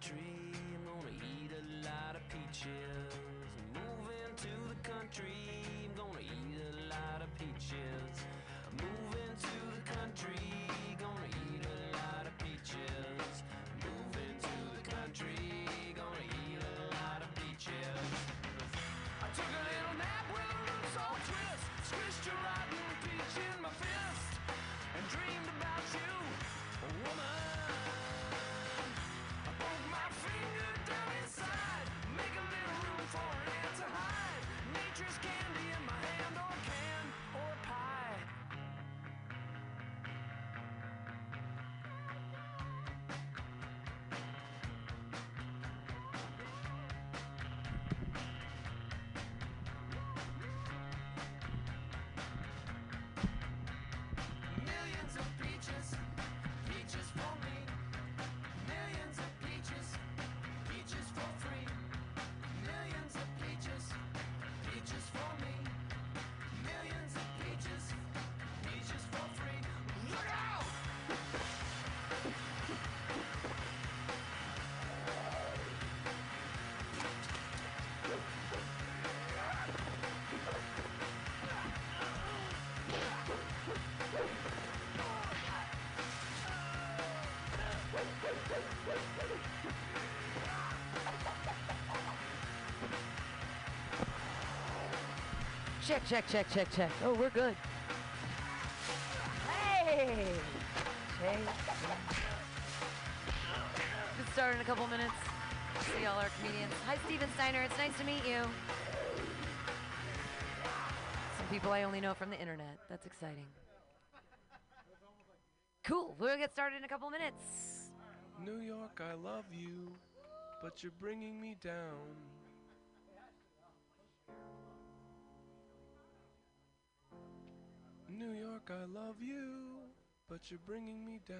country Check, check, check, check, check. Oh, we're good. Hey! Hey. Get started in a couple minutes. See all our comedians. Hi, Steven Steiner. It's nice to meet you. Some people I only know from the internet. That's exciting. Cool. We'll get started in a couple minutes. New York, I love you, but you're bringing me down. Love you, but you're bringing me down.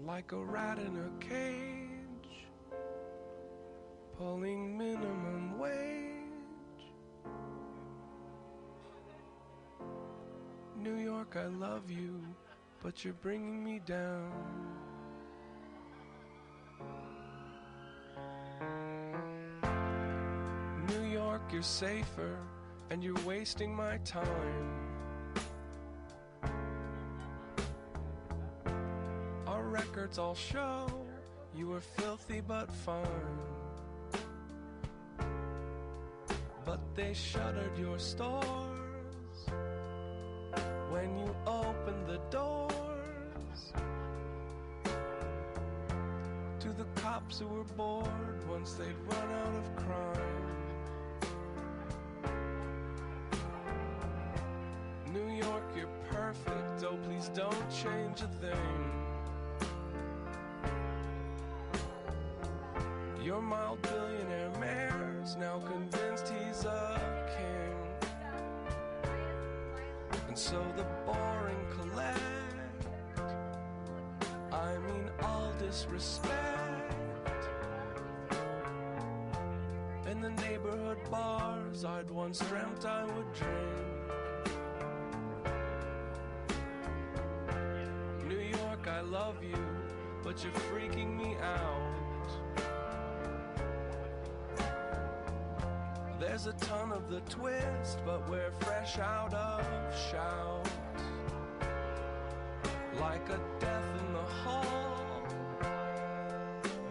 Like a rat in a cage, pulling minimum wage. New York, I love you, but you're bringing me down. New York, you're safer, and you're wasting my time. Our records all show you were filthy but fine. But they shuttered your stores love you, but you're freaking me out. There's a ton of the twist, but we're fresh out of shout. Like a death in the hall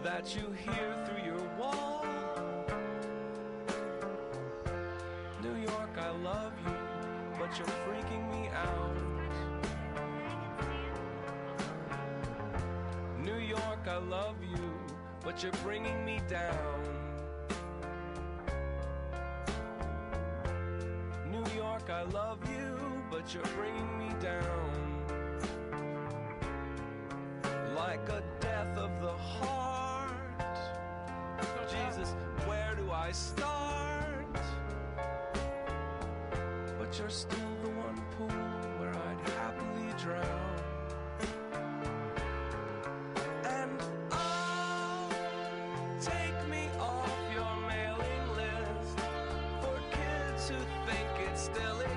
that you hear through love you, but you're bringing me down. New York, I love you, but you're bringing me down. Like a death of the heart. Jesus, where do I start? But you're still who think it still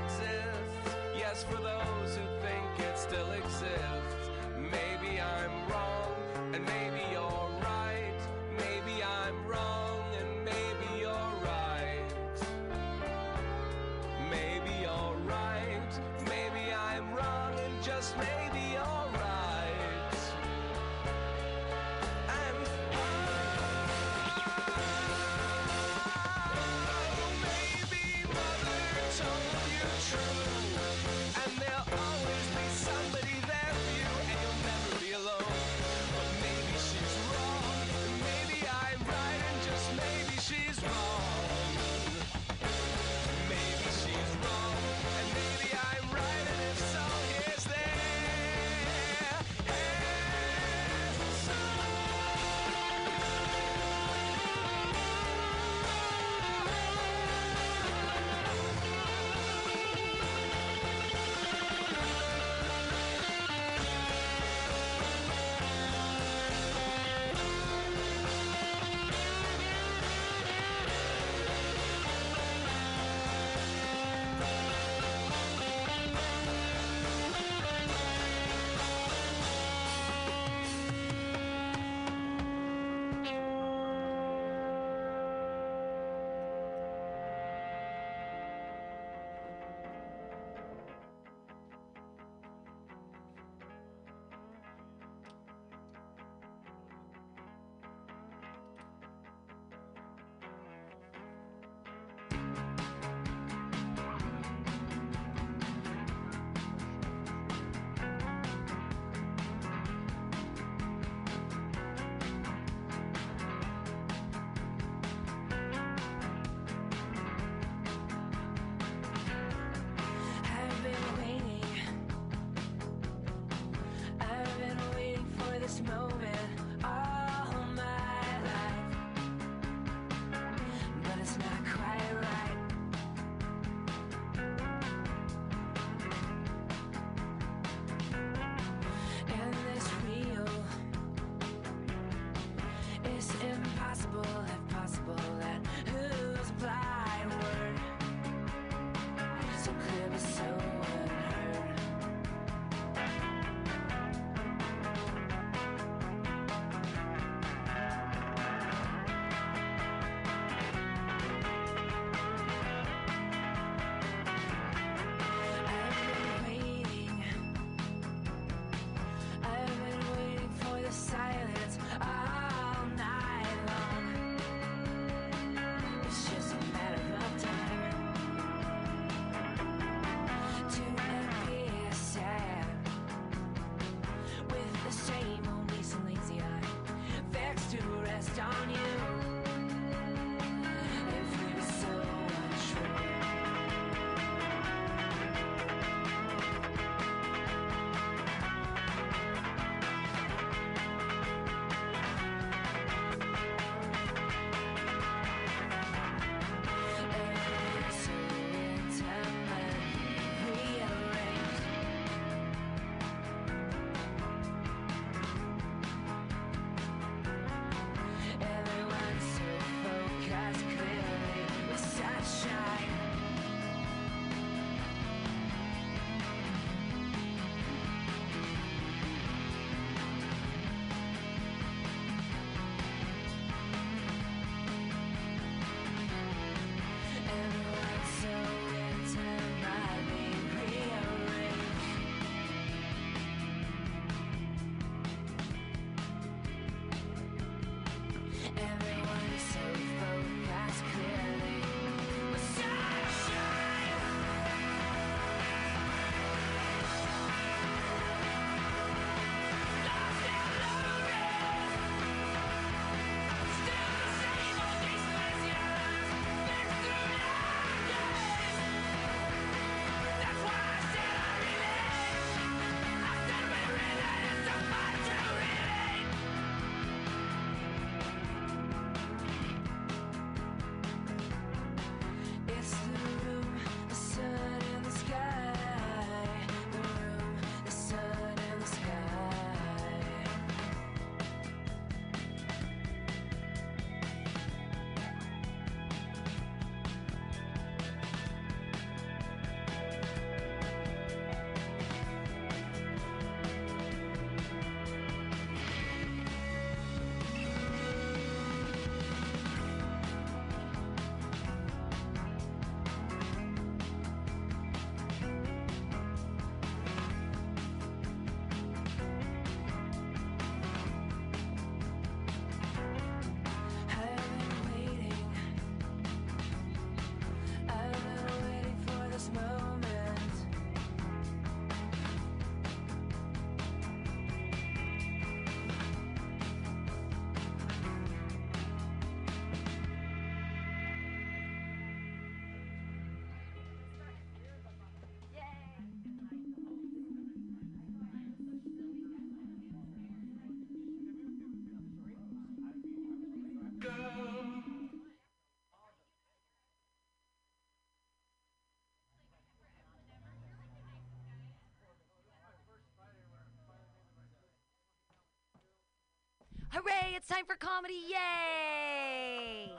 Hooray, it's time for comedy. Yay!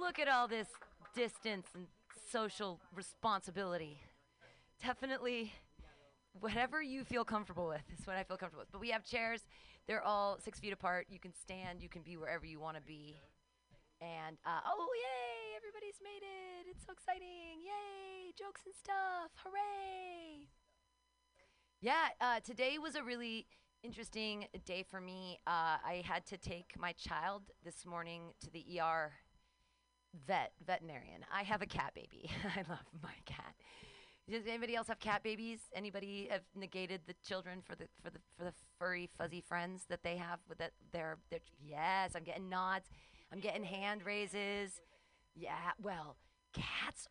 Look at all this distance and social responsibility. Definitely whatever you feel comfortable with is what I feel comfortable with. But we have chairs. They're all six feet apart. You can stand. You can be wherever you want to be. And uh, oh yay! Everybody's made it. It's so exciting. Yay! Jokes and stuff. Hooray! Yeah, uh, today was a really interesting day for me. Uh, I had to take my child this morning to the ER vet veterinarian. I have a cat baby. I love my cat. Does anybody else have cat babies? Anybody have negated the children for the for the for the furry fuzzy friends that they have with that they're they're yes, I'm getting nods. I'm getting hand raises. Yeah, well, cats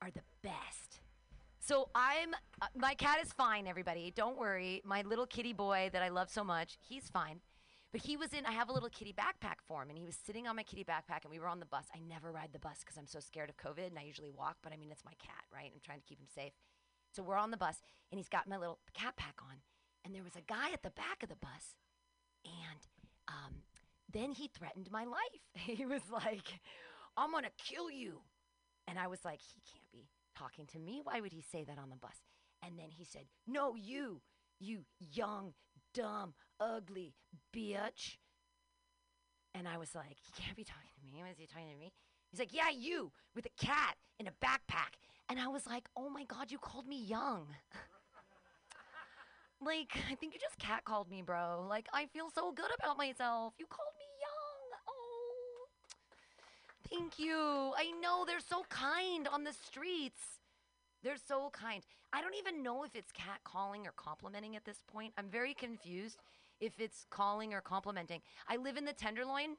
are the best. So I'm uh, my cat is fine. Everybody, don't worry. My little kitty boy that I love so much, he's fine. But he was in. I have a little kitty backpack for him, and he was sitting on my kitty backpack, and we were on the bus. I never ride the bus because I'm so scared of COVID, and I usually walk. But I mean, it's my cat, right? I'm trying to keep him safe. So we're on the bus, and he's got my little cat pack on, and there was a guy at the back of the bus, and um, then he threatened my life. he was like, "I'm gonna kill you," and I was like, "He can't be talking to me. Why would he say that on the bus?" And then he said, "No, you, you young, dumb, ugly bitch." And I was like, "He can't be talking to me. Was he talking to me?" He's like, "Yeah, you with a cat in a backpack." And I was like, "Oh my god, you called me young." like, I think you just cat called me, bro. Like, I feel so good about myself. You called me. Thank you. I know they're so kind on the streets. They're so kind. I don't even know if it's cat calling or complimenting at this point. I'm very confused if it's calling or complimenting. I live in the Tenderloin.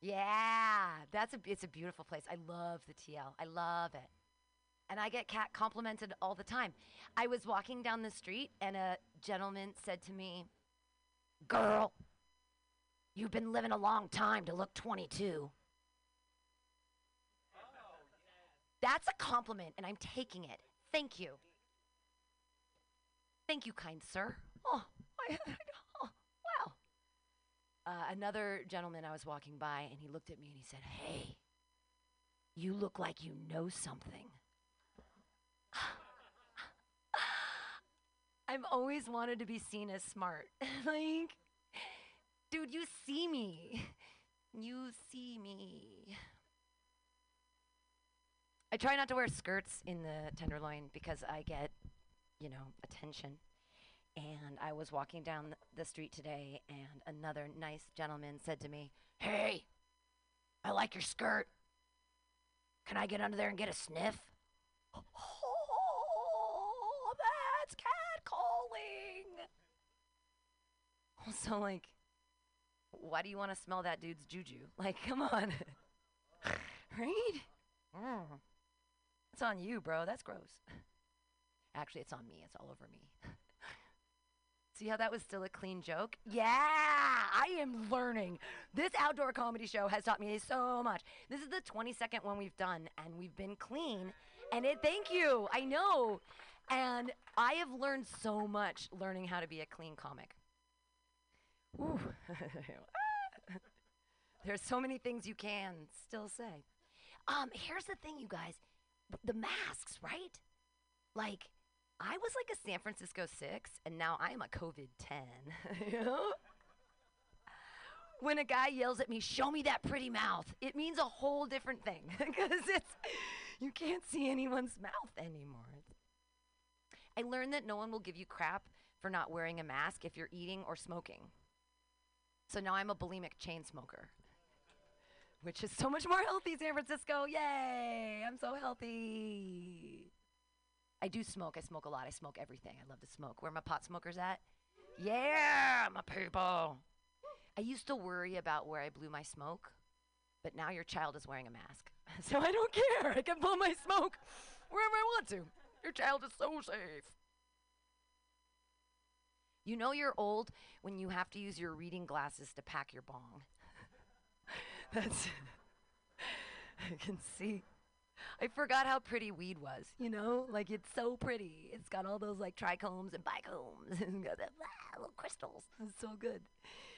Yeah, that's a it's a beautiful place. I love the TL. I love it. And I get cat complimented all the time. I was walking down the street and a gentleman said to me, "Girl, you've been living a long time to look 22." That's a compliment, and I'm taking it. Thank you. Thank you, kind sir. Oh, I, oh wow. Uh, another gentleman I was walking by, and he looked at me and he said, Hey, you look like you know something. I've always wanted to be seen as smart. like, dude, you see me. You see me. I try not to wear skirts in the Tenderloin because I get, you know, attention. And I was walking down th- the street today, and another nice gentleman said to me, Hey, I like your skirt. Can I get under there and get a sniff? Oh, that's cat calling. Also, like, why do you want to smell that dude's juju? Like, come on. right? Mm. It's on you, bro. That's gross. Actually, it's on me. It's all over me. See how that was still a clean joke? Yeah, I am learning. This outdoor comedy show has taught me so much. This is the 22nd one we've done, and we've been clean. And it, thank you. I know. And I have learned so much learning how to be a clean comic. Ooh. There's so many things you can still say. Um, here's the thing, you guys. The masks, right? Like, I was like a San Francisco 6, and now I'm a COVID 10. you know? When a guy yells at me, show me that pretty mouth, it means a whole different thing because it's, you can't see anyone's mouth anymore. I learned that no one will give you crap for not wearing a mask if you're eating or smoking. So now I'm a bulimic chain smoker, which is so much more healthy, San Francisco. Yay! I'm so healthy. I do smoke. I smoke a lot. I smoke everything. I love to smoke. Where my pot smokers at? Yeah, my people. I used to worry about where I blew my smoke, but now your child is wearing a mask. So I don't care. I can blow my smoke wherever I want to. Your child is so safe. You know you're old when you have to use your reading glasses to pack your bong. That's I can see. I forgot how pretty weed was, you know? Like it's so pretty. It's got all those like trichomes and bicomes and got that little crystals. It's so good.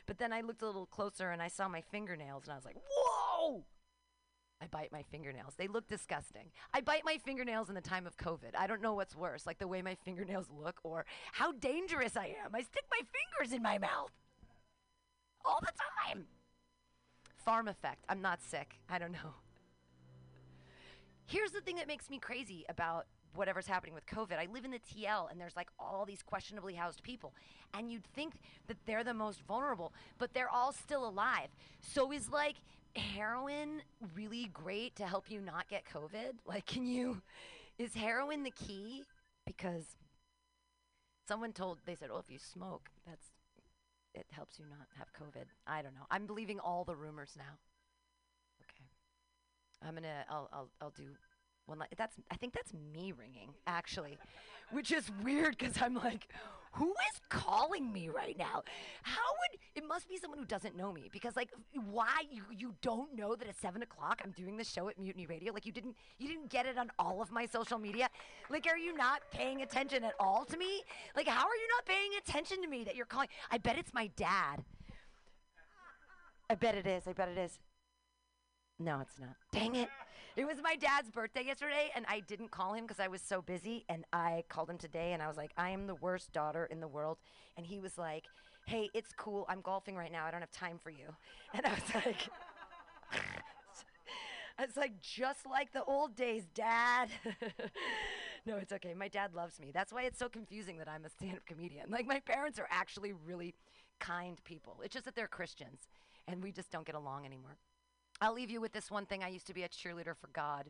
But then I looked a little closer and I saw my fingernails and I was like, "Whoa!" I bite my fingernails. They look disgusting. I bite my fingernails in the time of COVID. I don't know what's worse, like the way my fingernails look or how dangerous I am. I stick my fingers in my mouth all the time. Farm effect. I'm not sick. I don't know. Here's the thing that makes me crazy about whatever's happening with COVID. I live in the TL and there's like all these questionably housed people. And you'd think that they're the most vulnerable, but they're all still alive. So is like heroin really great to help you not get COVID? Like, can you, is heroin the key? Because someone told, they said, oh, if you smoke, that's, it helps you not have COVID. I don't know. I'm believing all the rumors now. Okay. I'm gonna, I'll, I'll, I'll do Like, that's I think that's me ringing actually, which is weird because I'm like, who is calling me right now? How would it must be someone who doesn't know me because like why you you don't know that at seven o'clock I'm doing the show at Mutiny Radio? Like you didn't you didn't get it on all of my social media? Like are you not paying attention at all to me? Like how are you not paying attention to me that you're calling? I bet it's my dad. I bet it is. I bet it is. No, it's not. Dang it. It was my dad's birthday yesterday, and I didn't call him because I was so busy. And I called him today, and I was like, I am the worst daughter in the world. And he was like, Hey, it's cool. I'm golfing right now. I don't have time for you. And I was like, I was like, just like the old days, Dad. no, it's okay. My dad loves me. That's why it's so confusing that I'm a stand up comedian. Like, my parents are actually really kind people. It's just that they're Christians, and we just don't get along anymore. I'll leave you with this one thing. I used to be a cheerleader for God.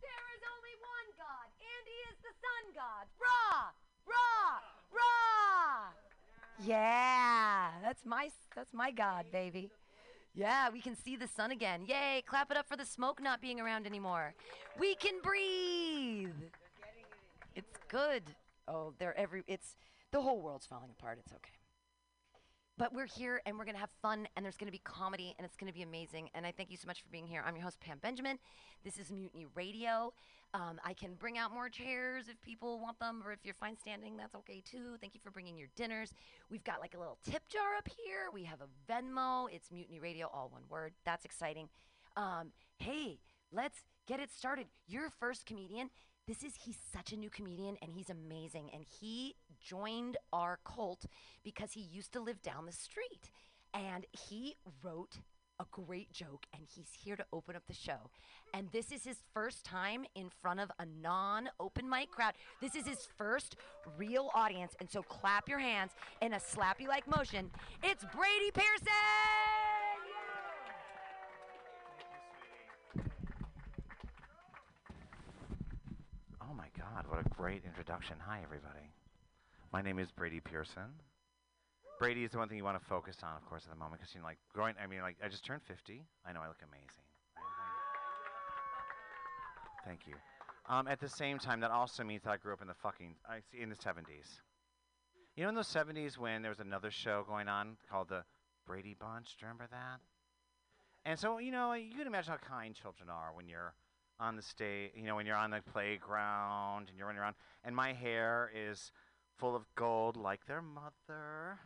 There is only one God, and He is the Sun God. Rah, rah, rah. Yeah, that's my that's my God, baby. Yeah, we can see the sun again. Yay! Clap it up for the smoke not being around anymore. We can breathe. It's good. Oh, they're every. It's the whole world's falling apart. It's okay. But we're here and we're going to have fun and there's going to be comedy and it's going to be amazing. And I thank you so much for being here. I'm your host, Pam Benjamin. This is Mutiny Radio. Um, I can bring out more chairs if people want them or if you're fine standing, that's okay too. Thank you for bringing your dinners. We've got like a little tip jar up here. We have a Venmo. It's Mutiny Radio, all one word. That's exciting. Um, hey, let's get it started. You're first comedian. This is, he's such a new comedian and he's amazing. And he joined our cult because he used to live down the street. And he wrote a great joke and he's here to open up the show. And this is his first time in front of a non open mic crowd. This is his first real audience. And so clap your hands in a slappy like motion. It's Brady Pearson! What a great introduction. Hi, everybody. My name is Brady Pearson. Brady is the one thing you want to focus on, of course, at the moment, because you know, like growing. I mean, like I just turned 50. I know I look amazing. Thank you. Um, at the same time, that also means that I grew up in the fucking I see in the 70s. You know, in those 70s when there was another show going on called the Brady Bunch. Do you remember that? And so, you know, you can imagine how kind children are when you're on the stage, you know, when you're on the playground and you're running around, and my hair is full of gold like their mother.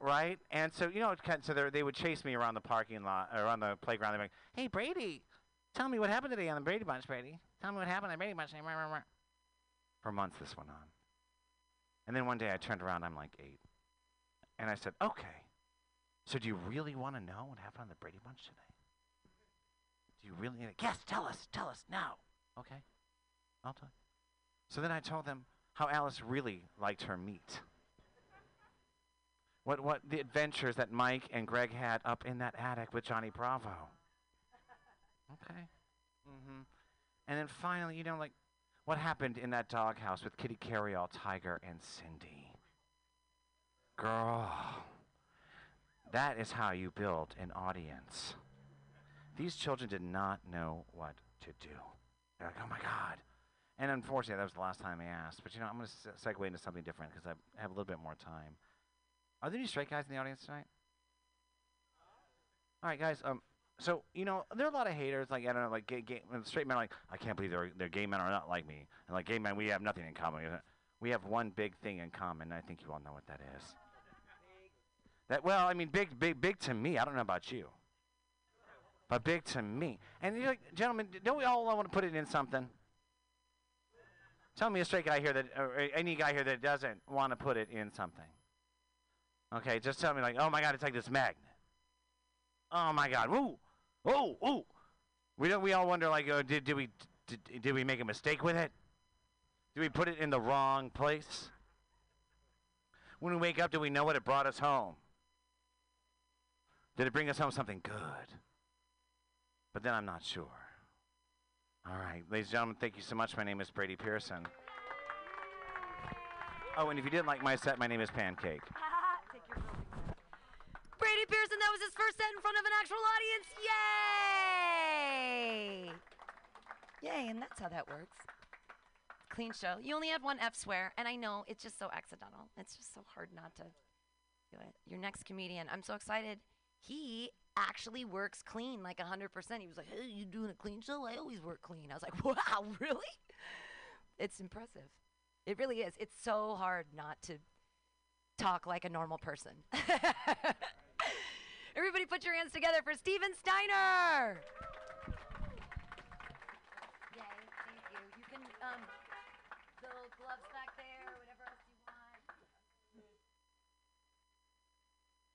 right? And so, you know, so they're- would chase me around the parking lot, or around the playground. They'd be like, hey, Brady, tell me what happened today on the Brady Bunch, Brady. Tell me what happened on the Brady Bunch. today." Rah, rah, rah. For months, this went on. And then one day I turned around, I'm like eight. And I said, okay. So do you really want to know what happened on the Brady Bunch today? Do you really? need it? Yes, tell us, tell us now. Okay, I'll tell you. So then I told them how Alice really liked her meat. What what the adventures that Mike and Greg had up in that attic with Johnny Bravo. Okay. Mm-hmm. And then finally, you know, like what happened in that doghouse with Kitty Karry-All, Tiger, and Cindy. Girl, that is how you build an audience. These children did not know what to do. They're like, oh my God. And unfortunately, that was the last time I asked. But you know, I'm going to se- segue into something different because I have a little bit more time. Are there any straight guys in the audience tonight? All right, guys. Um, so you know, there are a lot of haters. Like I don't know, like gay, gay straight men like, I can't believe they're, they're gay men are not like me. And like gay men, we have nothing in common. We have one big thing in common. I think you all know what that is. That well, I mean, big, big, big to me. I don't know about you, but big to me. And you're like, gentlemen, don't we all want to put it in something? Tell me a straight guy here that, or any guy here that doesn't want to put it in something. Okay, just tell me like, oh my God, it's like this magnet. Oh my God, woo, oh, oh. We don't. We all wonder like, uh, did did we did, did we make a mistake with it? Did we put it in the wrong place? When we wake up, do we know what it brought us home? Did it bring us home something good? But then I'm not sure. All right, ladies and gentlemen, thank you so much. My name is Brady Pearson. Oh, and if you didn't like my set, my name is Pancake. Brady Pearson, that was his first set in front of an actual audience. Yay! Yay, and that's how that works. Clean show. You only had one F swear, and I know it's just so accidental. It's just so hard not to do it. Your next comedian, I'm so excited. He actually works clean, like 100%. He was like, hey, you doing a clean show? I always work clean. I was like, wow, really? It's impressive. It really is. It's so hard not to talk like a normal person. Everybody put your hands together for Steven Steiner. Yay, thank you. You can, um, the gloves back there, whatever else you want.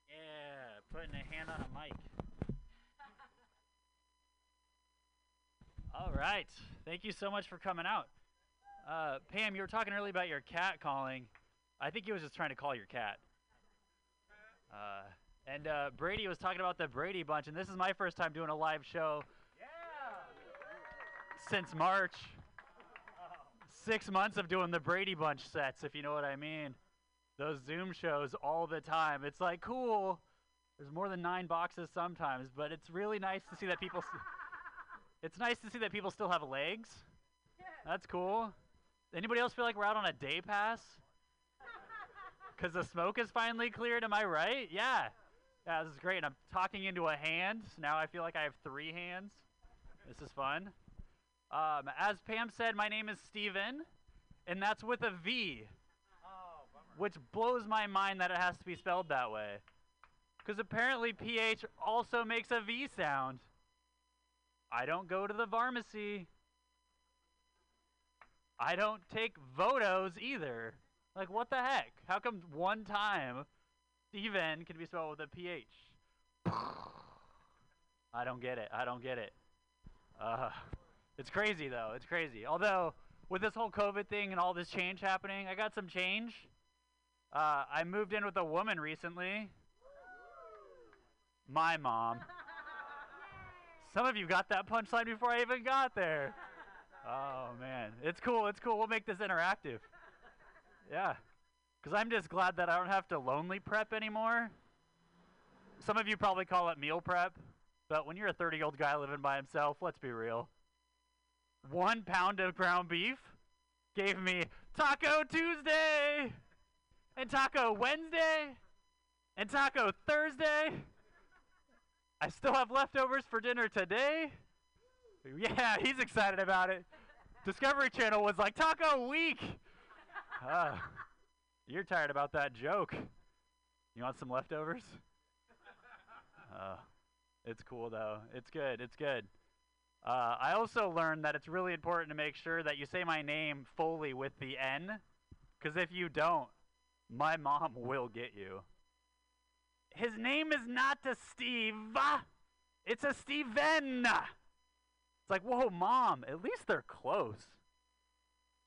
Yeah, putting a hand on a mic. All right. Thank you so much for coming out. Uh, Pam, you were talking earlier about your cat calling. I think he was just trying to call your cat. Uh, and uh, Brady was talking about the Brady Bunch, and this is my first time doing a live show since March. Six months of doing the Brady Bunch sets, if you know what I mean. Those Zoom shows all the time. It's like cool. There's more than nine boxes sometimes, but it's really nice to see that people. It's nice to see that people still have legs. That's cool. Anybody else feel like we're out on a day pass? Because the smoke is finally cleared, am I right? Yeah. Yeah, this is great. And I'm talking into a hand. Now I feel like I have three hands. This is fun. Um, as Pam said, my name is Steven, and that's with a V. Which blows my mind that it has to be spelled that way. Because apparently PH also makes a V sound. I don't go to the pharmacy. I don't take Votos either. Like, what the heck? How come one time Steven can be spelled with a PH? I don't get it. I don't get it. Uh, it's crazy, though. It's crazy. Although, with this whole COVID thing and all this change happening, I got some change. Uh, I moved in with a woman recently. My mom. Some of you got that punchline before I even got there. Oh man, it's cool. It's cool. We'll make this interactive. Yeah, because I'm just glad that I don't have to lonely prep anymore. Some of you probably call it meal prep, but when you're a 30 year old guy living by himself, let's be real. One pound of ground beef gave me Taco Tuesday, and Taco Wednesday, and Taco Thursday. I still have leftovers for dinner today. Yeah, he's excited about it. Discovery Channel was like, Taco Week! Uh, you're tired about that joke. You want some leftovers? Uh, it's cool, though. It's good. It's good. Uh, I also learned that it's really important to make sure that you say my name fully with the N, because if you don't, my mom will get you. His name is not a Steve. It's a Steven. It's like, whoa, mom, at least they're close.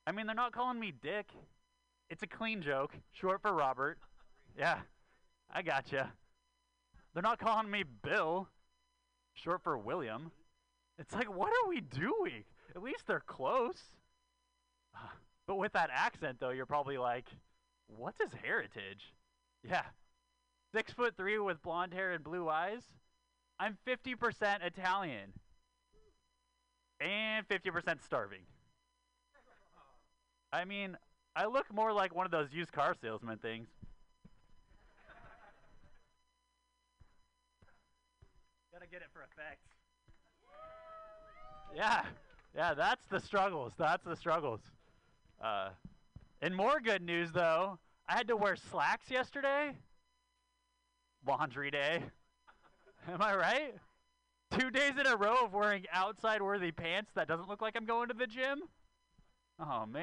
I mean, they're not calling me Dick. It's a clean joke, short for Robert. Yeah, I gotcha. They're not calling me Bill, short for William. It's like, what are we doing? At least they're close. But with that accent, though, you're probably like, what's his heritage? Yeah, six foot three with blonde hair and blue eyes. I'm 50% Italian and 50% starving. I mean, I look more like one of those used car salesman things. Gotta get it for effect. Yeah, yeah, that's the struggles. That's the struggles. Uh, and more good news, though, I had to wear slacks yesterday. Laundry day. Am I right? Two days in a row of wearing outside worthy pants that doesn't look like I'm going to the gym? Oh, man.